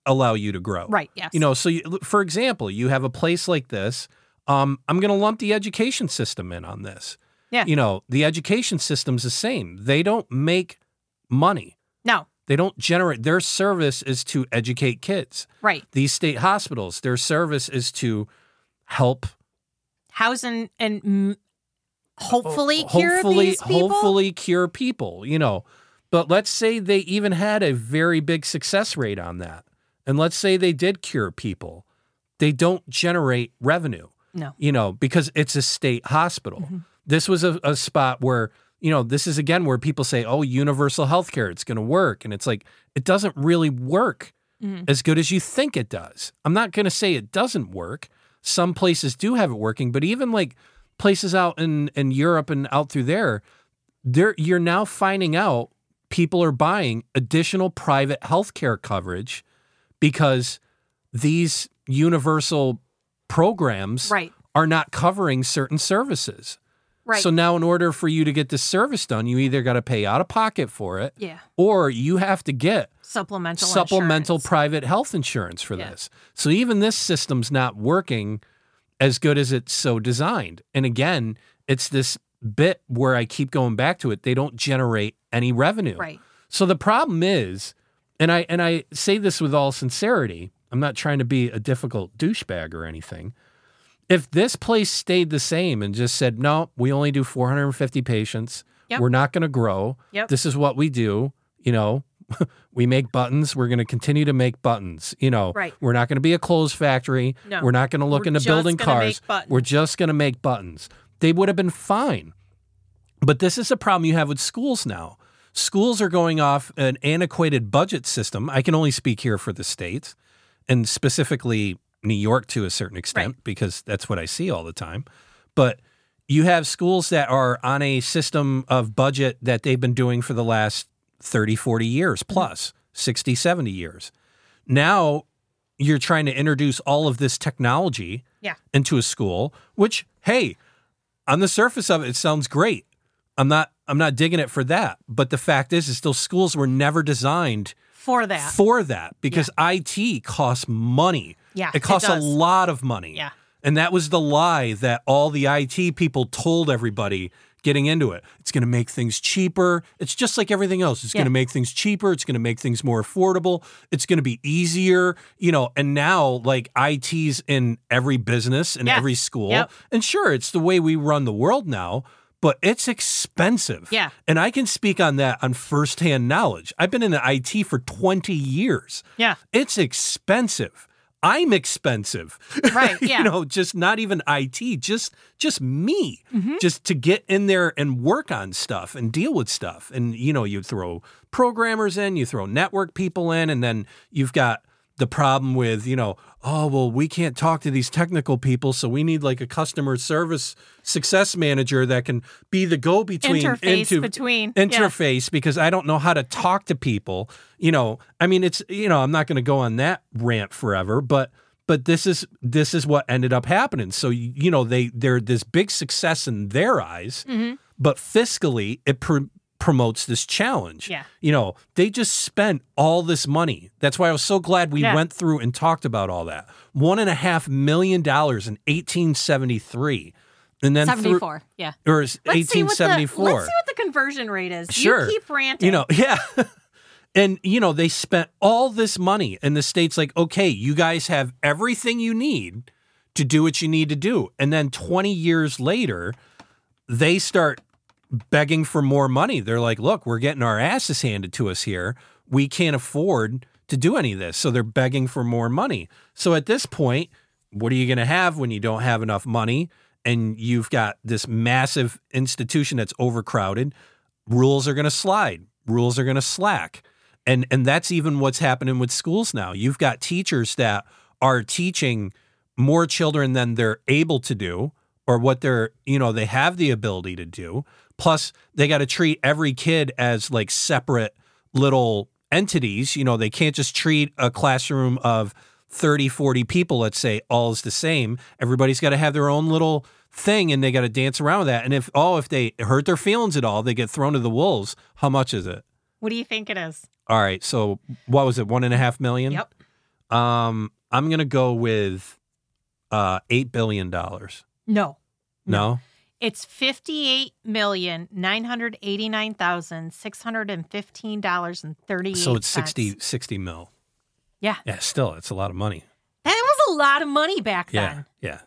allow you to grow. right. Yes. You know, so you, for example, you have a place like this. Um, I'm going to lump the education system in on this. Yeah. You know, the education system's the same. They don't make money. no. They don't generate. Their service is to educate kids. Right. These state hospitals, their service is to help Housing and mm, hopefully cure hopefully hopefully cure people you know but let's say they even had a very big success rate on that and let's say they did cure people they don't generate revenue No. you know because it's a state hospital Mm-hmm. this was a, a spot where you know this is again where people say oh universal health care it's going to work and it's like it doesn't really work as good as you think it does. I'm not going to say it doesn't work. Some places do have it working, but even like places out in, in Europe and out through there, there you're now finding out people are buying additional private healthcare coverage because these universal programs Right. are not covering certain services. Right. So now, in order for you to get this service done, you either got to pay out of pocket for it, yeah. or you have to get Supplemental. supplemental insurance. private health insurance for Yeah. this. So even this system's not working as good as it's so designed. And again, it's this bit where I keep going back to it. They don't generate any revenue. Right. So the problem is, and I and I say this with all sincerity, I'm not trying to be a difficult douchebag or anything. If this place stayed the same and just said, no, we only do 450 patients, Yep. we're not going to grow. Yep. This is what we do. You know, we make buttons. We're going to continue to make buttons. You know, Right. we're not going to be a clothes factory. No. We're not going to look We're into building cars. We're just going to make buttons. They would have been fine. But this is a problem you have with schools now. Schools are going off an antiquated budget system. I can only speak here for the states and specifically New York to a certain extent Right. because that's what I see all the time. But you have schools that are on a system of budget that they've been doing for the last 30, 40 years Mm-hmm. plus, 60, 70 years. Now you're trying to introduce all of this technology Yeah. into a school, which, hey, on the surface of it, it sounds great. I'm not I'm not digging it for that. But the fact is, is those schools were never designed For that. for that because IT costs money. Yeah, It it costs a lot of money. Yeah. And that was the lie that all the IT people told everybody getting into it. It's going to make things cheaper. It's just like everything else. It's Yeah. going to make things cheaper. It's going to make things more affordable. It's going to be easier, you know. And now, like IT's in every business and Yeah. every school. Yep. And sure, it's the way we run the world now, but it's expensive. Yeah. And I can speak on that on firsthand knowledge. I've been in IT for 20 years. Yeah. It's expensive. I'm expensive. Right, yeah. you know, just not even IT, just just me. Mm-hmm. Just to get in there and work on stuff and deal with stuff. And you know, you throw programmers in, you throw network people in, and then you've got the problem with, you know, oh, well, we can't talk to these technical people, so we need like a customer service success manager that can be the go between Interface between. yeah. interface because I don't know how to talk to people. You know, I mean, it's you know, I'm not going to go on that rant forever, but but this is this is what ended up happening. So you know, they they're this big success in their eyes, Mm-hmm. but fiscally it pr- promotes this challenge. Yeah. You know, they just spent all this money. That's why I was so glad we Yeah. went through and talked about all that. One and a half million dollars in 1873. And then through- 74. Yeah. or is Let's see, the, 1874. let's see what the conversion rate is. Sure. You keep ranting. You know, yeah. and, you know, they spent all this money, and the state's like, okay, you guys have everything you need to do what you need to do. And then 20 years later, they start begging for more money. They're like, look, we're getting our asses handed to us here. We can't afford to do any of this. So they're begging for more money. So at this point, what are you going to have when you don't have enough money and you've got this massive institution that's overcrowded? Rules are going to slide. Rules are going to slack. And and that's even what's happening with schools now. You've got teachers that are teaching more children than they're able to do or what they're, you know, they have the ability to do. Plus, they got to treat every kid as like separate little entities. You know, they can't just treat a classroom of 30, 40 people, let's say, all is the same. Everybody's got to have their own little thing and they got to dance around with that. And if, oh, if they hurt their feelings at all, they get thrown to the wolves. How much is it? What do you think it is? All right. So what was it? One and a half million? Yep. Um, I'm going to go with uh, $8 billion. No. No? It's fifty-eight million nine hundred eighty-nine thousand six hundred and fifteen dollars and thirty-eight. So it's 60, 60 mil. Yeah, Yeah, still, it's a lot of money. that was a lot of money back Yeah, then. yeah.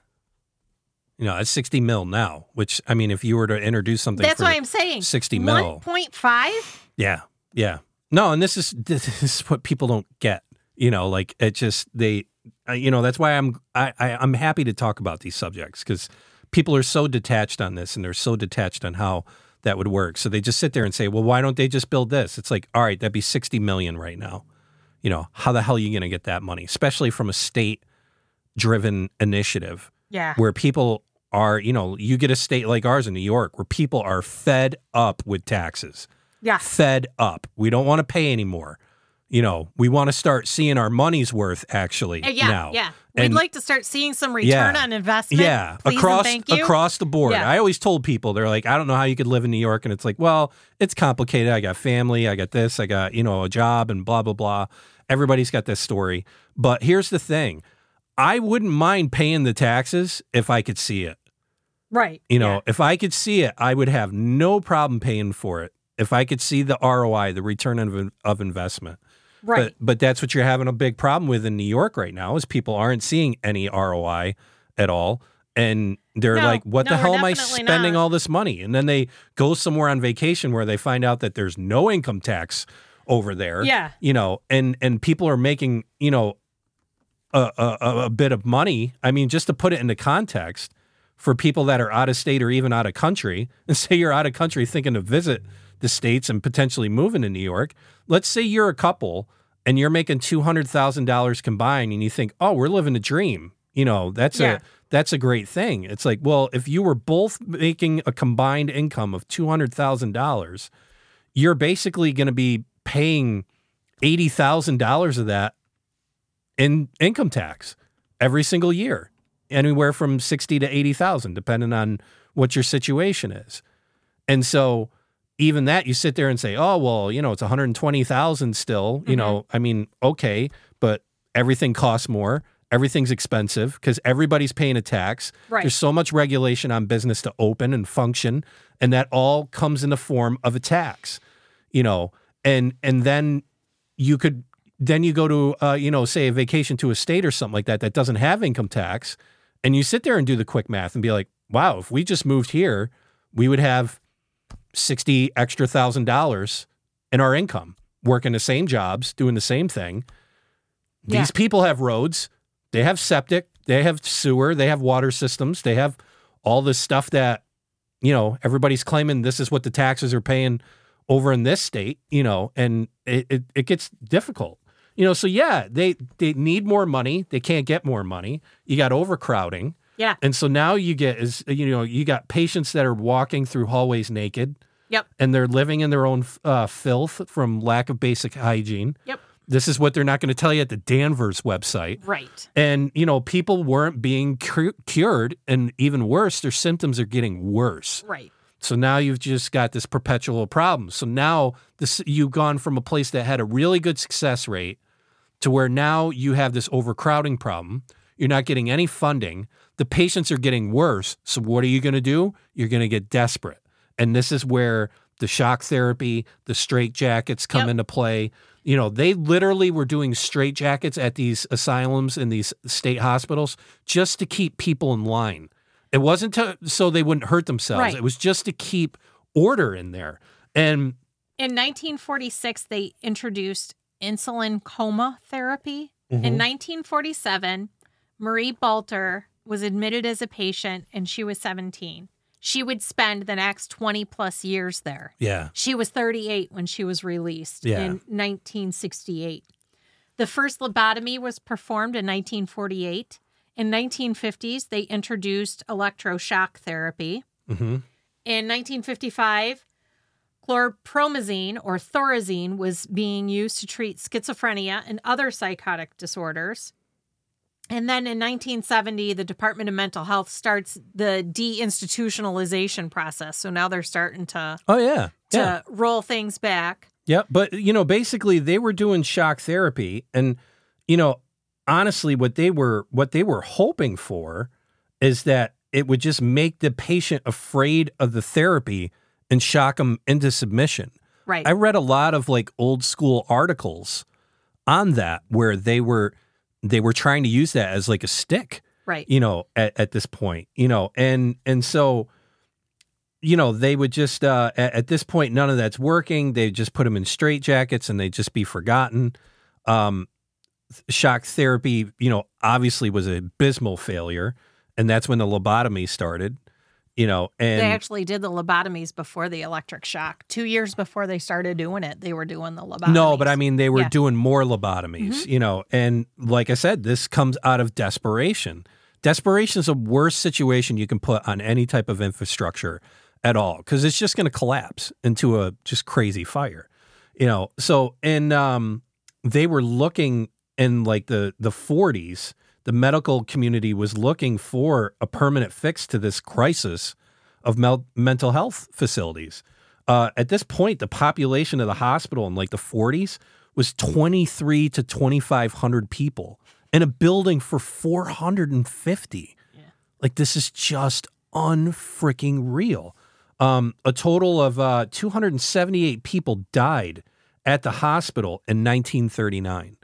You know, it's 60 mil now, which, I mean, if you were to introduce something That's why I'm saying 60 mil. One point five. Yeah, yeah. No, and this is this is what people don't get. You know, like it just they, uh, you know, that's why I'm I, I I'm happy to talk about these subjects because people are so detached on this and they're so detached on how that would work. So they just sit there and say, well, why don't they just build this? It's like, all right, that'd be 60 million right now. you know, how the hell are you going to get that money, especially from a state driven initiative Yeah. where people are, you know, you get a state like ours in New York where people are fed up with taxes, Yeah. fed up. We don't want to pay anymore. You know, we want to start seeing our money's worth actually Uh, yeah. now. Yeah. We'd And- like to start seeing some return Yeah. on investment. Yeah, across across the board. Yeah. I always told people they're like, I don't know how you could live in New York, and it's like, well, it's complicated. I got family, I got this, I got you know a job, and blah blah blah. Everybody's got this story, but here's the thing: I wouldn't mind paying the taxes if I could see it. Right. You know, Yeah. if I could see it, I would have no problem paying for it. If I could see the ROI, the return of, of investment. Right. But but that's what you're having a big problem with in New York right now is people aren't seeing any ROI at all. And they're No, like, what no, the hell am I spending not. all this money? And then they go somewhere on vacation where they find out that there's no income tax over there. Yeah. You know, and and people are making, you know, a, a, a- a bit of money. I mean, just to put it into context, for people that are out of state or even out of country, and say you're out of country thinking to visit the states and potentially moving to New York. Let's say you're a couple and you're making two hundred thousand dollars combined, and you think, "Oh, we're living a dream." You know, that's Yeah. a that's a great thing. It's like, well, if you were both making a combined income of two hundred thousand dollars, you're basically going to be paying eighty thousand dollars of that in income tax every single year, anywhere from sixty to eighty thousand, depending on what your situation is. And so, even that, you sit there and say, "Oh, well, you know, it's one hundred twenty thousand still." You know, I mean, okay, but everything costs more. Everything's expensive because everybody's paying a tax. Right. There's so much regulation on business to open and function, and that all comes in the form of a tax. You know, and and then you could then you go to uh, you know say a vacation to a state or something like that that doesn't have income tax, and you sit there and do the quick math and be like, wow, if we just moved here, we would have sixty extra thousand dollars in our income, working the same jobs, doing the same thing. Yeah. These people have roads, they have septic, they have sewer, they have water systems, they have all this stuff that you know everybody's claiming this is what the taxes are paying over in this state, you know, and it, it, it gets difficult. You know, so yeah, they they need more money. They can't get more money. You got overcrowding. Yeah. And so now you get is you know, you got patients that are walking through hallways naked Yep. and they're living in their own uh, filth from lack of basic hygiene. Yep. This is what they're not going to tell you at the Danvers website. Right. And, you know, people weren't being cu- cured. And even worse, their symptoms are getting worse. Right. So now you've just got this perpetual problem. So now this you've gone from a place that had a really good success rate to where now you have this overcrowding problem. You're not getting any funding. The patients are getting worse. So what are you going to do? You're going to get desperate. And this is where the shock therapy, the straight jackets come Yep. into play. You know, they literally were doing straight jackets at these asylums and these state hospitals just to keep people in line. It wasn't to, so they wouldn't hurt themselves. Right. It was just to keep order in there. And In 1946, they introduced insulin coma therapy. In mm-hmm. 1947, Marie Balter was admitted as a patient and she was 17. She would spend the next 20 plus years there. yeah, She was 38 when she was released Yeah. in 1968. The first lobotomy was performed in 1948. In 1950s, they introduced electroshock therapy. hmm In 1955, chlorpromazine or thorazine was being used to treat schizophrenia and other psychotic disorders. And then in 1970, the Department of Mental Health starts the deinstitutionalization process. So now they're starting to oh yeah, to yeah, roll things back. yeah. But you know, basically, they were doing shock therapy, and you know, honestly, what they were what they were hoping for is that it would just make the patient afraid of the therapy and shock them into submission. Right. I read a lot of like old school articles on that where they were they were trying to use that as like a stick, right. you know, at, at this point, you know, and and so you know they would just uh, at, at this point none of that's working. They just put them in straight jackets and they would just be forgotten. Um, shock therapy, you know, obviously was an abysmal failure, and that's when the lobotomy started. You know, and they actually did the lobotomies before the electric shock. Two years before they started doing it, they were doing the lobotomies. No, but I mean, they were Yeah. Mm-hmm. doing more lobotomies, you know, and like I said, this comes out of desperation. Desperation is the worst situation you can put on any type of infrastructure at all because it's just going to collapse into a just crazy fire, you know. So, and um, they were looking in like the the 40s. The medical community was looking for a permanent fix to this crisis of mel- mental health facilities. Uh, at this point, the population of the hospital in like the 40s was 23 to 2,500 people in a building for 450. Like this is just unfreaking real. Um, a total of uh, 278 people died at the hospital in 1939.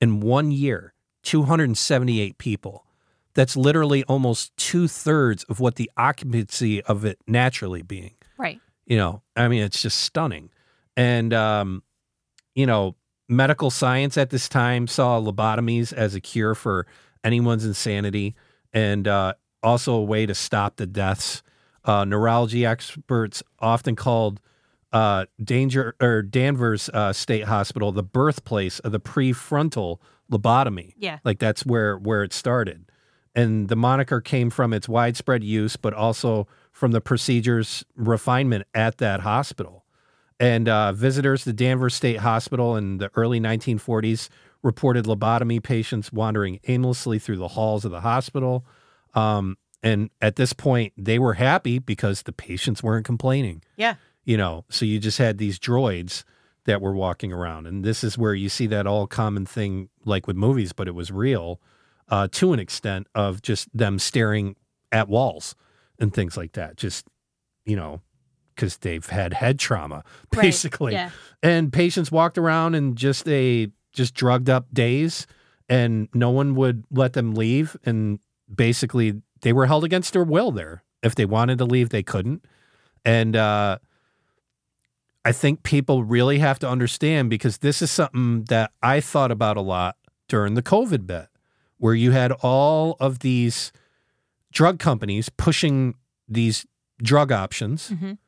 In one year, 278 people. That's literally almost two thirds of what the occupancy of it naturally being right. you know i mean it's just stunning and um you know medical science at this time saw lobotomies as a cure for anyone's insanity and uh also a way to stop the deaths uh neurology experts often called uh danger or danvers uh, state hospital the birthplace of the prefrontal lobotomy. Yeah. like that's where where it started. And the moniker came from its widespread use but also from the procedure's refinement at that hospital. And uh, visitors to danvers state hospital in the early 1940s reported lobotomy patients wandering aimlessly through the halls of the hospital. Um, and at this point they were happy because the patients weren't complaining. Yeah. you know so you just had these droids that were walking around. And this is where you see that all common thing like with movies but it was real uh, to an extent of just them staring at walls and things like that. Just you know because they've had head trauma Right. basically. Yeah. and patients walked around in just a just drugged up days and no one would let them leave. And basically they were held against their will there. If they wanted to leave they couldn't. And uh I think people really have to understand because this is something that I thought about a lot during the COVID bit, where you had all of these drug companies pushing these drug options. Mhm.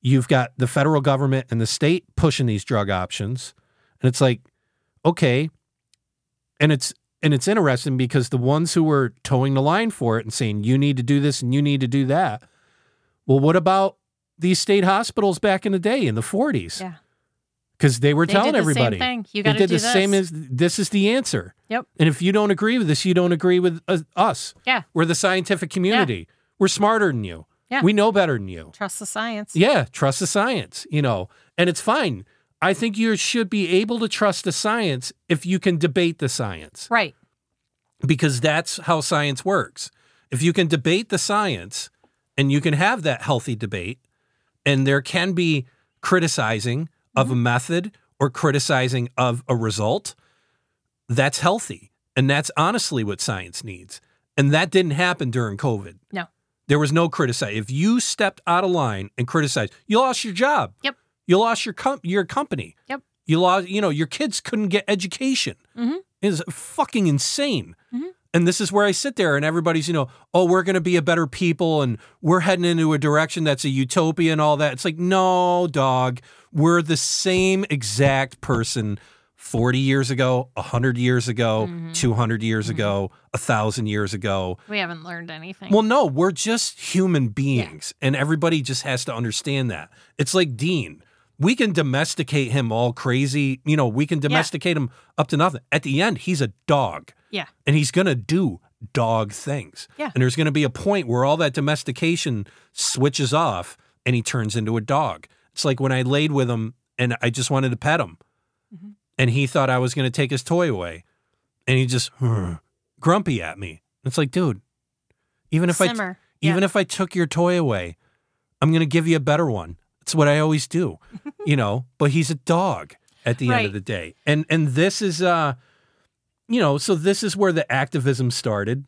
You've got the federal government and the state pushing these drug options. And it's like, okay. And it's and it's interesting because the ones who were toeing the line for it and saying you need to do this and you need to do that. Well, what about these state hospitals back in the day in the 40s? Yeah. Because they were They telling did the everybody. same thing. You they got to did do the this. same as this is the answer. Yep. And if you don't agree with this, you don't agree with uh, us. Yeah. We're the scientific community. We're smarter than you. Yeah. We know better than you. Trust the science. Yeah, trust the science, you know, and it's fine. I think you should be able to trust the science if you can debate the science Right. because that's how science works. If you can debate the science and you can have that healthy debate, and there can be criticizing of a method or criticizing of a result, that's healthy. And that's honestly what science needs. And that didn't happen during COVID. No. There was no criticize. If you stepped out of line and criticized, you lost your job. Yep. You lost your com- your company. Yep. You lost, you know, your kids couldn't get education. Mhm. It's fucking insane. Mhm. And this is where I sit there and everybody's, you know, oh, we're going to be a better people and we're heading into a direction that's a utopia and all that. It's like, no, dog. We're the same exact person 40 years ago, 100 years ago, mm-hmm. 200 years mm-hmm. ago, a 1,000 years ago. We haven't learned anything. Well, no, we're just human beings, and everybody just has to understand that. It's like Dean. We can domesticate him all crazy. You know, we can domesticate him up to nothing. At the end, he's a dog, yeah. and he's going to do dog things. Yeah. And there's going to be a point where all that domestication switches off and he turns into a dog. It's like when I laid with him and I just wanted to pet him, Mm-hmm. and he thought I was going to take his toy away, and he just grumpy at me. It's like, dude, even if I Simmer. even Yeah. if I took your toy away, I'm going to give you a better one. That's what I always do, you know. But he's a dog at the end of the day, and and this is uh, you know, so this is where the activism started,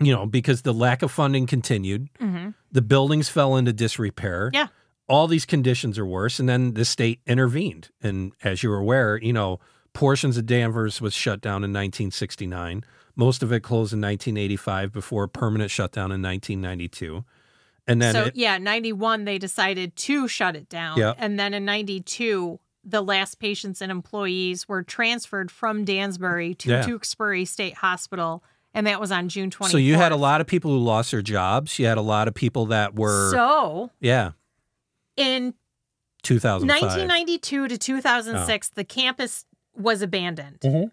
you know, because the lack of funding continued, Mhm. the buildings fell into disrepair, Yeah. all these conditions are worse, and then the state intervened, and as you're aware, you know, portions of Danvers was shut down in 1969. Most of it closed in 1985 before a permanent shutdown in 1992. And then so it, yeah, 91 they decided to shut it down. Yep. And then in 92 the last patients and employees were transferred from Dansbury to Yeah. Tewksbury State Hospital and that was on June 24th. so you had a lot of people who lost their jobs. You had a lot of people that were So yeah, in 2005. 1992 to 2006 Oh. the campus was abandoned. Mhm.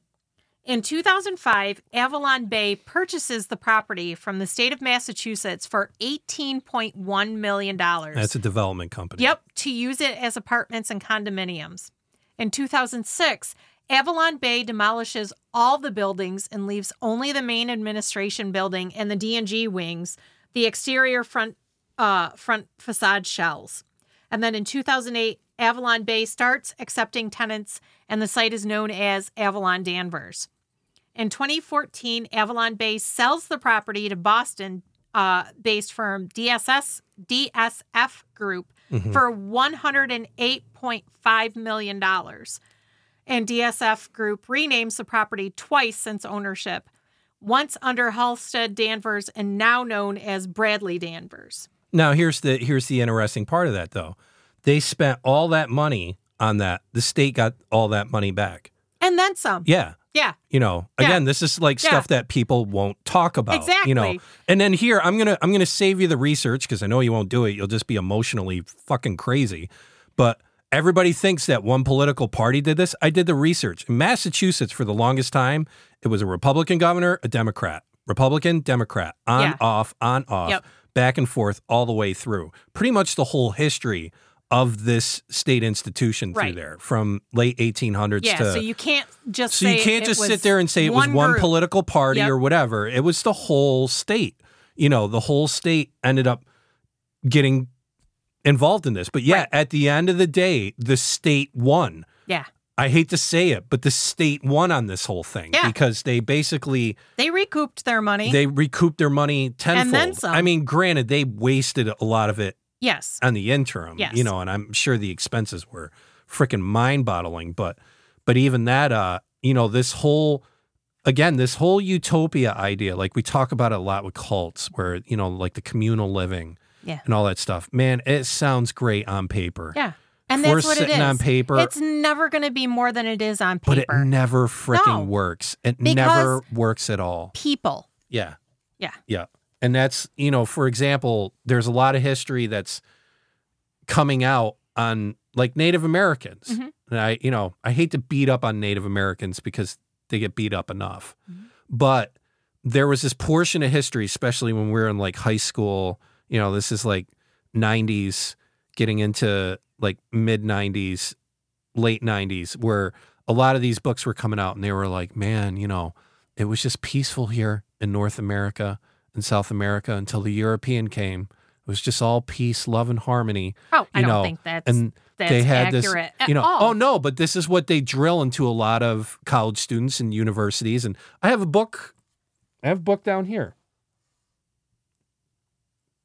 In 2005, Avalon Bay purchases the property from the state of Massachusetts for $18.1 million. That's a development company. Yep, to use it as apartments and condominiums. In 2006, Avalon Bay demolishes all the buildings and leaves only the main administration building and the D&G wings, the exterior front uh, front facade shells. And then in 2008, Avalon Bay starts accepting tenants and the site is known as Avalon Danvers. In 2014, Avalon Bay sells the property to Boston uh, based firm DSS DSF Group for $108.5 million. And DSF Group renames the property twice since ownership, once under Halstead Danvers and now known as Bradlee Danvers. Now here's the here's the interesting part of that though. They spent all that money on that. The state got all that money back. And then some. Yeah. Yeah. You know, Yeah. again, this is like Yeah. stuff that people won't talk about. Exactly. You know, and then here I'm gonna I'm gonna save you the research because I know you won't do it. You'll just be emotionally fucking crazy. But everybody thinks that one political party did this. I did the research. In Massachusetts, for the longest time, it was a Republican governor, a Democrat, Republican, Democrat, on Yeah. off, on off, Yep. back and forth all the way through. Pretty much the whole history of this state institution through Right. there from late 1800s Yeah. to So you can't just so you can't just sit there and say it was one group. political party Yep. or whatever. It was the whole state. You know, the whole state ended up getting involved in this. But yeah, Right. at the end of the day, the state won. Yeah. I hate to say it, but the state won on this whole thing Yeah. because they basically They recouped their money. they recouped their money tenfold. then some. I mean, granted, they wasted a lot of it yes. on the interim. Yes. You know, and I'm sure the expenses were freaking mind boggling. But but even that, uh, you know, this whole again, this whole utopia idea, like we talk about it a lot with cults, where, you know, like the communal living Yeah. and all that stuff. Man, it sounds great on paper. Yeah. And that's what it is. on paper- It's never going to be more than it is on paper. But it never freaking No. works. It Because- never works at all. People. Yeah. Yeah. Yeah. And that's, you know, for example, there's a lot of history that's coming out on like Native Americans. Mhm. And I, you know, I hate to beat up on Native Americans because they get beat up enough. Mhm. But there was this portion of history, especially when we were in like high school, you know, this is like 90s, getting into like mid 90s, late 90s, where a lot of these books were coming out and they were like, man, you know, it was just peaceful here in North America and South America until the European came. It was just all peace, love, and harmony. Oh, I don't know, think that's and that's they had accurate this, at you know, all. oh no, but this is what they drill into a lot of college students and universities. And I have a book, I have a book down here,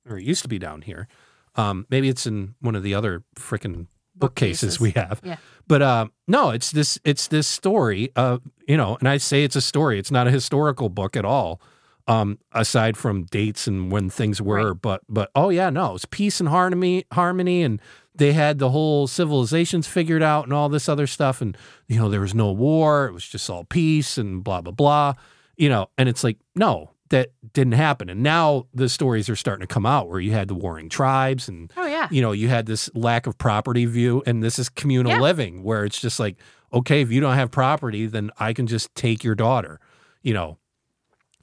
or it used to be down here. Um, maybe it's in one of the other freaking bookcases Bookcases. we have. Yeah. But uh, no, it's this it's this story. Uh, you know, and I say it's a story. It's not a historical book at all. Um, aside from dates and when things were, Right. but but oh yeah, no, it's peace and harmony, harmony, and they had the whole civilizations figured out and all this other stuff, and you know there was no war. It was just all peace and blah blah blah. You know, and it's like no, that didn't happen. And now the stories are starting to come out where you had the warring tribes and Oh yeah. you know, you had this lack of property view, and this is communal Yeah. living where it's just like, okay, if you don't have property, then I can just take your daughter, you know,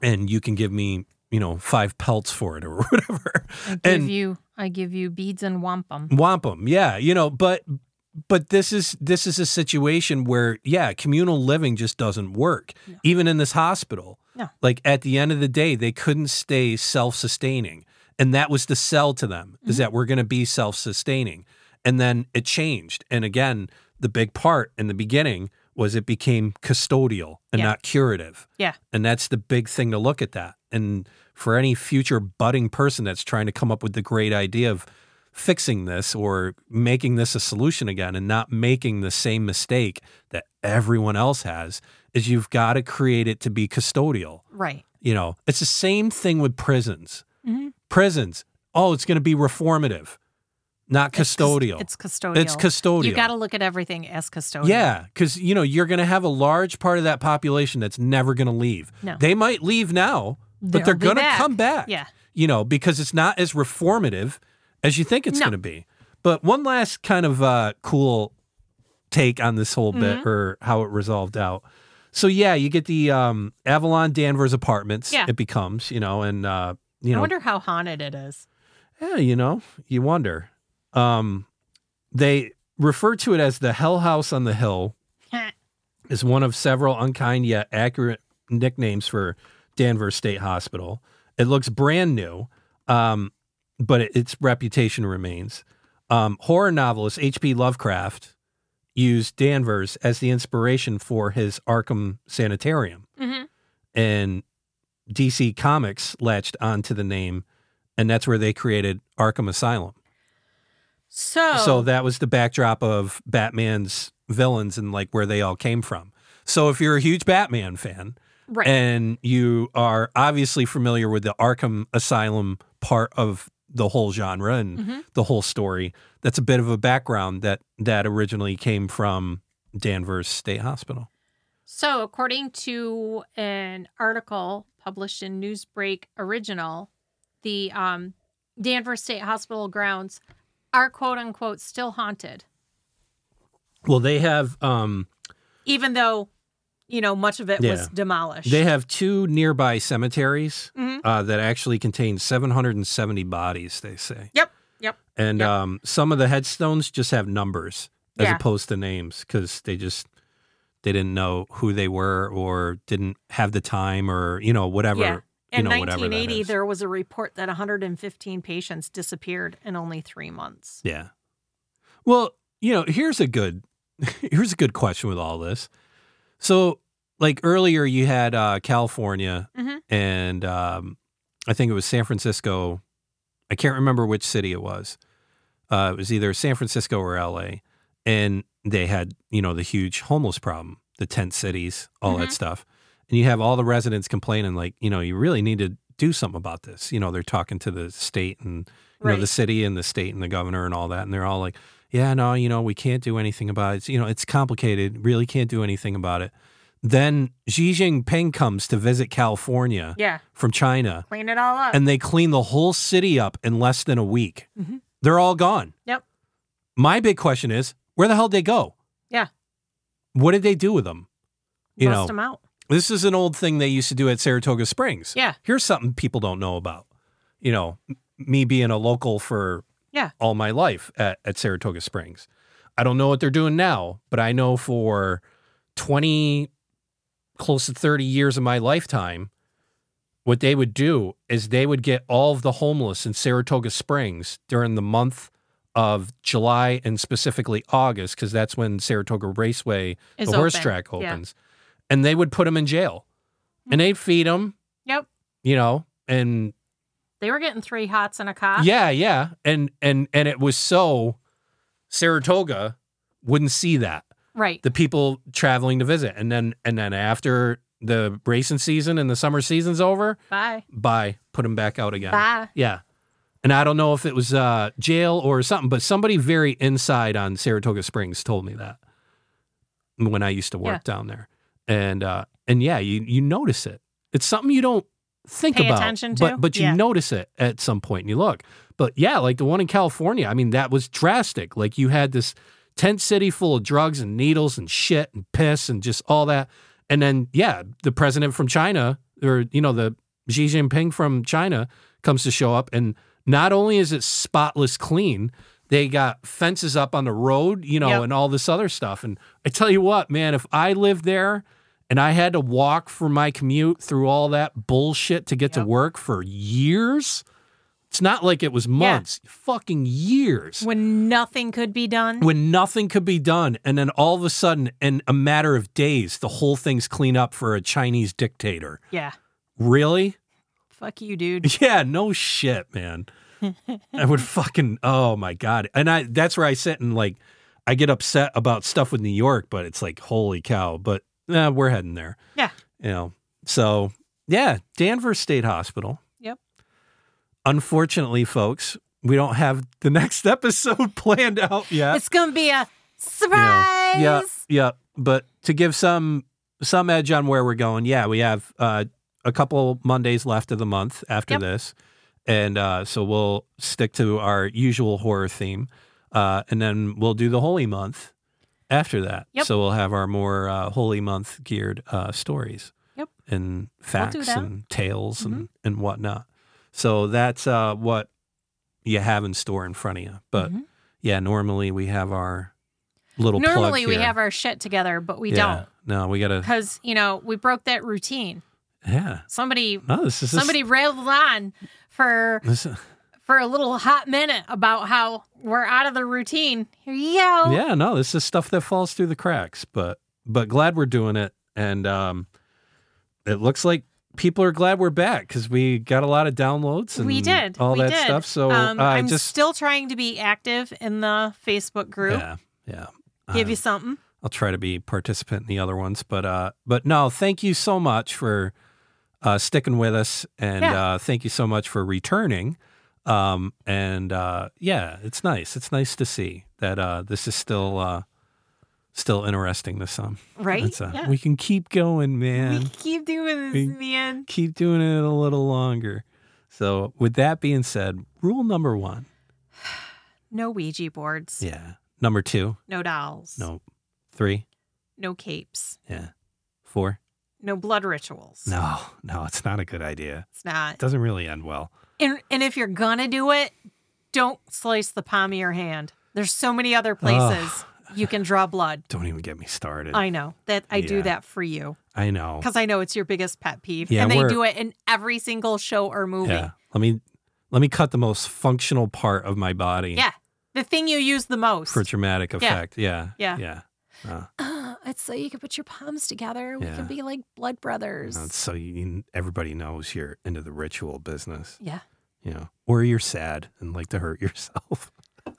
and you can give me, you know, five pelts for it or whatever. I give and- you I give you beads and wampum. Wampum, yeah, you know, but but this is this is a situation where yeah, communal living just doesn't work. No. Even in this hospital. No. Like at the end of the day, they couldn't stay self-sustaining. And that was the sell to them is Mhm. that we're going to be self-sustaining. And then it changed. And again, the big part in the beginning was it became custodial and Yeah. not curative. Yeah. And that's the big thing to look at that. And for any future budding person that's trying to come up with the great idea of fixing this or making this a solution again and not making the same mistake that everyone else has is you've got to create it to be custodial. Right. You know, it's the same thing with prisons. Mhm. Prisons, oh, it's going to be reformative, not custodial. It's custodial. It's custodial. You got to look at everything as custodial. Yeah, because you know you're going to have a large part of that population that's never going to leave. No. They might leave now, but They'll they're going to come back. Yeah. you know, because it's not as reformative as you think it's No. going to be. But one last kind of uh, cool take on this whole bit Mm-hmm. or how it resolved out. So yeah, you get the um, Avalon Danvers apartments. Yeah. It becomes, you know, and uh, you I know, I wonder how haunted it is. yeah, you know, you wonder. Um, they refer to it as the Hell House on the Hill is one of several unkind yet accurate nicknames for Danvers State Hospital. It looks brand new, um, but it, its reputation remains. Um, horror novelist H.P. Lovecraft used Danvers as the inspiration for his Arkham Sanitarium, mm-hmm. and DC Comics latched onto the name, and that's where they created Arkham Asylum. So, So that was the backdrop of Batman's villains and like where they all came from. So if you're a huge Batman fan right. and you are obviously familiar with the Arkham Asylum part of the whole genre and Mhm. the whole story, that's a bit of a background that that originally came from Danvers State Hospital. So, according to an article published in Newsbreak Original, the um, Danvers State Hospital grounds are quote unquote still haunted, Well, they have um even though, you know, much of it Yeah. was demolished. they have two nearby cemeteries Mhm. uh, that actually contain 770 bodies. They say. Yep. Yep. And Yep. um, some of the headstones just have numbers as Yeah. opposed to names because they just they didn't know who they were or didn't have the time or you know whatever. Yeah. In know, 1980, is. there was a report that 115 patients disappeared in only three months. Yeah. Well, you know, here's a good here's a good question with all this. So, like earlier, you had uh, California Mhm. and um, I think it was San Francisco. I can't remember which city it was. Uh, it was either San Francisco or L.A. And they had you know the huge homeless problem, the tent cities, all that Mhm. stuff. And you have all the residents complaining, like you know, you really need to do something about this. You know, they're talking to the state and you know the city and the state and the governor and all that, and they're all like, "Yeah, no, you know, we can't do anything about it. It's, you know, it's complicated. Really can't do anything about it." Then Xi Jinping comes to visit California Yeah. from China, Clean it all up. and they clean the whole city up in less than a week. Mhm. They're all gone. Yep. My big question is, where the hell did they go? Yeah. What did they do with them? You Bust know, them out. This is an old thing they used to do at Saratoga Springs. Yeah. Here's something people don't know about. You know, me being a local for Yeah. all my life at, at Saratoga Springs. I don't know what they're doing now, but I know for 20, close to 30 years of my lifetime, what they would do is they would get all of the homeless in Saratoga Springs during the month of July and specifically August, because that's when Saratoga Raceway, Is the horse open. track Yeah. And they would put them in jail and they'd feed them, Yep. you know, and They were getting three hots and a cot. yeah, yeah, and and and it was so Saratoga wouldn't see that Right. the people traveling to visit, and then and then after the racing season and the summer season's over, Bye. bye, put them back out again. Bye. Yeah, and I don't know if it was uh, jail or something, but somebody very inside on Saratoga Springs told me that when I used to work down there, and uh, and yeah, you you notice it. It's something you don't think Pay about, attention to? but but you Yeah. notice it at some point and you look. But yeah, like the one in California, I mean, that was drastic. Like you had this tent city full of drugs and needles and shit and piss and just all that. And then, yeah, the president from China or, you know, the Xi Jinping from China comes to show up. And not only is it spotless clean, they got fences up on the road, you know, Yep. and all this other stuff. And I tell you what, man, if I lived there and I had to walk for my commute through all that bullshit to get to work for years, it's not like it was months, fucking years When nothing could be done. when nothing could be done. And then all of a sudden, in a matter of days, the whole thing's clean up for a Chinese dictator. yeah. Really? Fuck you, dude. Yeah, no shit, man. I would fucking oh my god. And I that's where I sit and like I get upset about stuff with New York, but it's like holy cow. But eh, we're heading there. Yeah. You know. So yeah, Danvers State Hospital. Yep. unfortunately, folks, we don't have the next episode planned out yet. It's gonna be a You know, surprise. Yeah, yeah. But to give some some edge on where we're going, yeah, we have uh, a couple Mondays left of the month after Yep. this, and uh, so we'll stick to our usual horror theme, uh, and then we'll do the Holy Month after that. Yep. So we'll have our more uh, Holy Month geared uh, stories. Yep. And facts. Mm-hmm. and tales and and whatnot. So that's uh, what you have in store in front of you. But Mhm. yeah, normally we have our little Normally we have our shit together, but we yeah. Don't. No, we gotta. because you know we broke that routine. Yeah. Somebody No, this is somebody railed on for This, for a little hot minute about how we're out of the routine. Here you go. yeah, no, this is stuff that falls through the cracks, but but glad we're doing it, and um, it looks like people are glad we're back because we got a lot of downloads and we did all we that did. stuff. So um, uh, I'm just still trying to be active in the Facebook group. yeah, yeah. Give you something. I'll try to be participant in the other ones, but uh, but no, thank you so much for uh, sticking with us, and Yeah. uh, thank you so much for returning. Um, and uh, yeah, it's nice. It's nice to see that uh, this is still uh, still interesting to some. Right? Uh, yeah. We can keep going, man. we keep doing this, We- man. keep doing it a little longer. So, with that being said, rule number one. No Ouija boards. Yeah. Number two. No dolls. No. Three. No capes. Yeah. Four. No blood rituals. No, no, it's not a good idea. It's not. It doesn't really end well. And and if you're gonna do it, don't slice the palm of your hand. There's so many other places you can draw blood. Don't even get me started. I know that I do Yeah. that for you I know. because I know it's your biggest pet peeve, Yeah, and they we're- do it in every single show or movie. Yeah. Let me let me cut the most functional part of my body Yeah. the thing you use the most. for dramatic effect. Yeah. Yeah. Yeah. Uh, Uh, it's so you can put your palms together. We Yeah. can be like blood brothers. that's so you, everybody knows you're into the ritual business, yeah. you know, or you're sad and like to hurt yourself.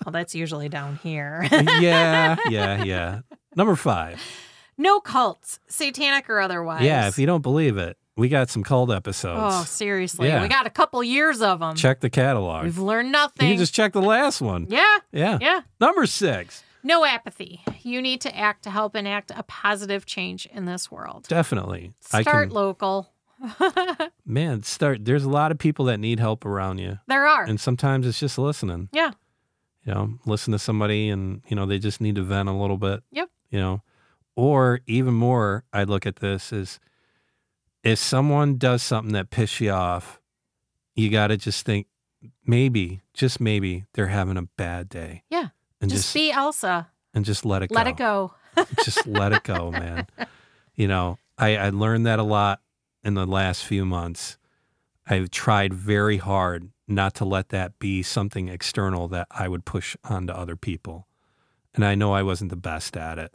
Well, that's usually down here. yeah, yeah, yeah. Number five. no cults, satanic or otherwise. Yeah, if you don't believe it, we got some cult episodes. Oh, seriously. Yeah. We got a couple years of them. check the catalog. We've learned You nothing. can just check the last one. yeah. Yeah. Yeah. Number six. No apathy. You need to act to help enact a positive change in this world. Definitely. I Start can, local. man, start. There's a lot of people that need help around you. there are. And sometimes it's just listening. yeah. You know, listen to somebody and, you know, they just need to vent a little bit. Yep. You know, or even more, I look at this is if someone does something that pisses you off, you got to just think maybe, just maybe they're having a bad day. Yeah. And Just, just, be Elsa. and just let it go. Let go. it go. just let it go, man. You know, I, I learned that a lot in the last few months. I've tried very hard not to let that be something external that I would push onto other people. And I know I wasn't the best at it.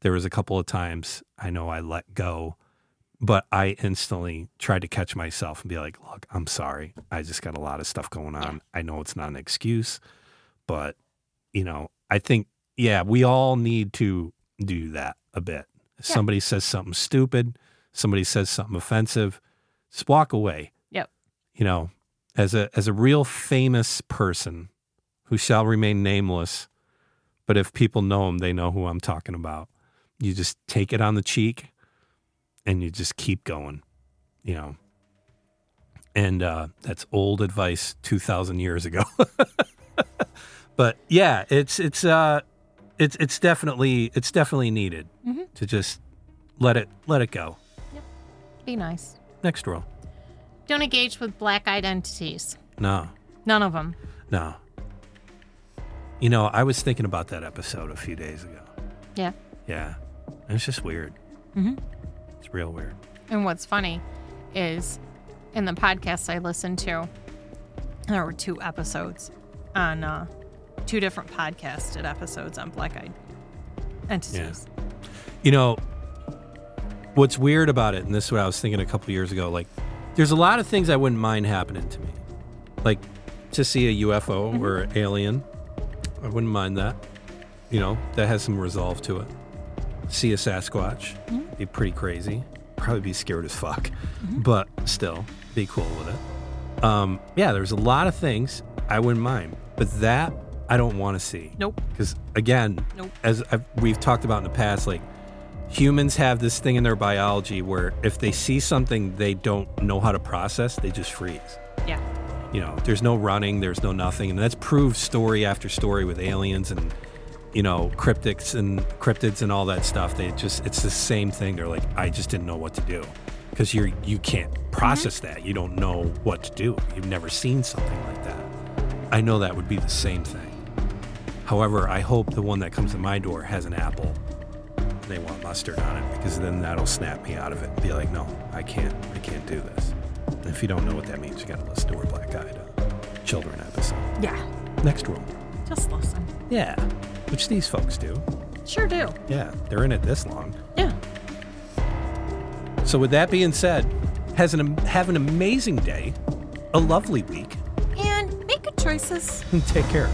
There was a couple of times I know I let go, but I instantly tried to catch myself and be like, look, I'm sorry. I just got a lot of stuff going on. I know it's not an excuse, but you know, I think, yeah, we all need to do that a bit. Yeah. somebody says something stupid, somebody says something offensive, just walk away. Yep. You know, as a as a real famous person who shall remain nameless, but if people know him, they know who I'm talking about. You just take it on the cheek and you just keep going, you know. And uh, that's old advice 2,000 years ago. but yeah, it's it's uh it's it's definitely it's definitely needed Mhm. to just let it let it go. Yep. Be nice. Next rule. Don't engage with black eyed entities. No, None of them. no. You know, I was thinking about that episode a few days ago. Yeah. Yeah, it's just weird. Mhm. It's real weird. And what's funny is in the podcast I listened to, there were two episodes on uh, two different podcasted episodes on black eyed entities. You know, what's weird about it, and this is what I was thinking a couple years ago, like, there's a lot of things I wouldn't mind happening to me. Like, to see a UFO mm-hmm. or an alien, I wouldn't mind that. You know, that has some resolve to it. See a Sasquatch, mm-hmm. be pretty crazy. Probably be scared as fuck, mm-hmm. but still, be cool with it. Um, yeah, there's a lot of things I wouldn't mind, but that I don't want to see. Nope. Because again, Nope. as I've, we've talked about in the past, like humans have this thing in their biology where if they see something they don't know how to process, they just freeze. Yeah. You know, there's no running, there's no nothing, and that's proved story after story with aliens and you know cryptics and cryptids and all that stuff. They just it's the same thing. They're like, I just didn't know what to do because you're you can't mm-hmm. process that. You don't know what to do. You've never seen something like that. I know that would be the same thing. However, I hope the one that comes to my door has an apple. They want mustard on it because then that'll snap me out of it. Be like, no, I can't, I can't do this. And if you don't know what that means, you got to listen to our Black Eyed uh, Children episode. Yeah. Next room. Just listen. Yeah, which these folks do. Sure do. Yeah, they're in it this long. Yeah. So with that being said, has an have an amazing day, a lovely week, And make good choices. and take care.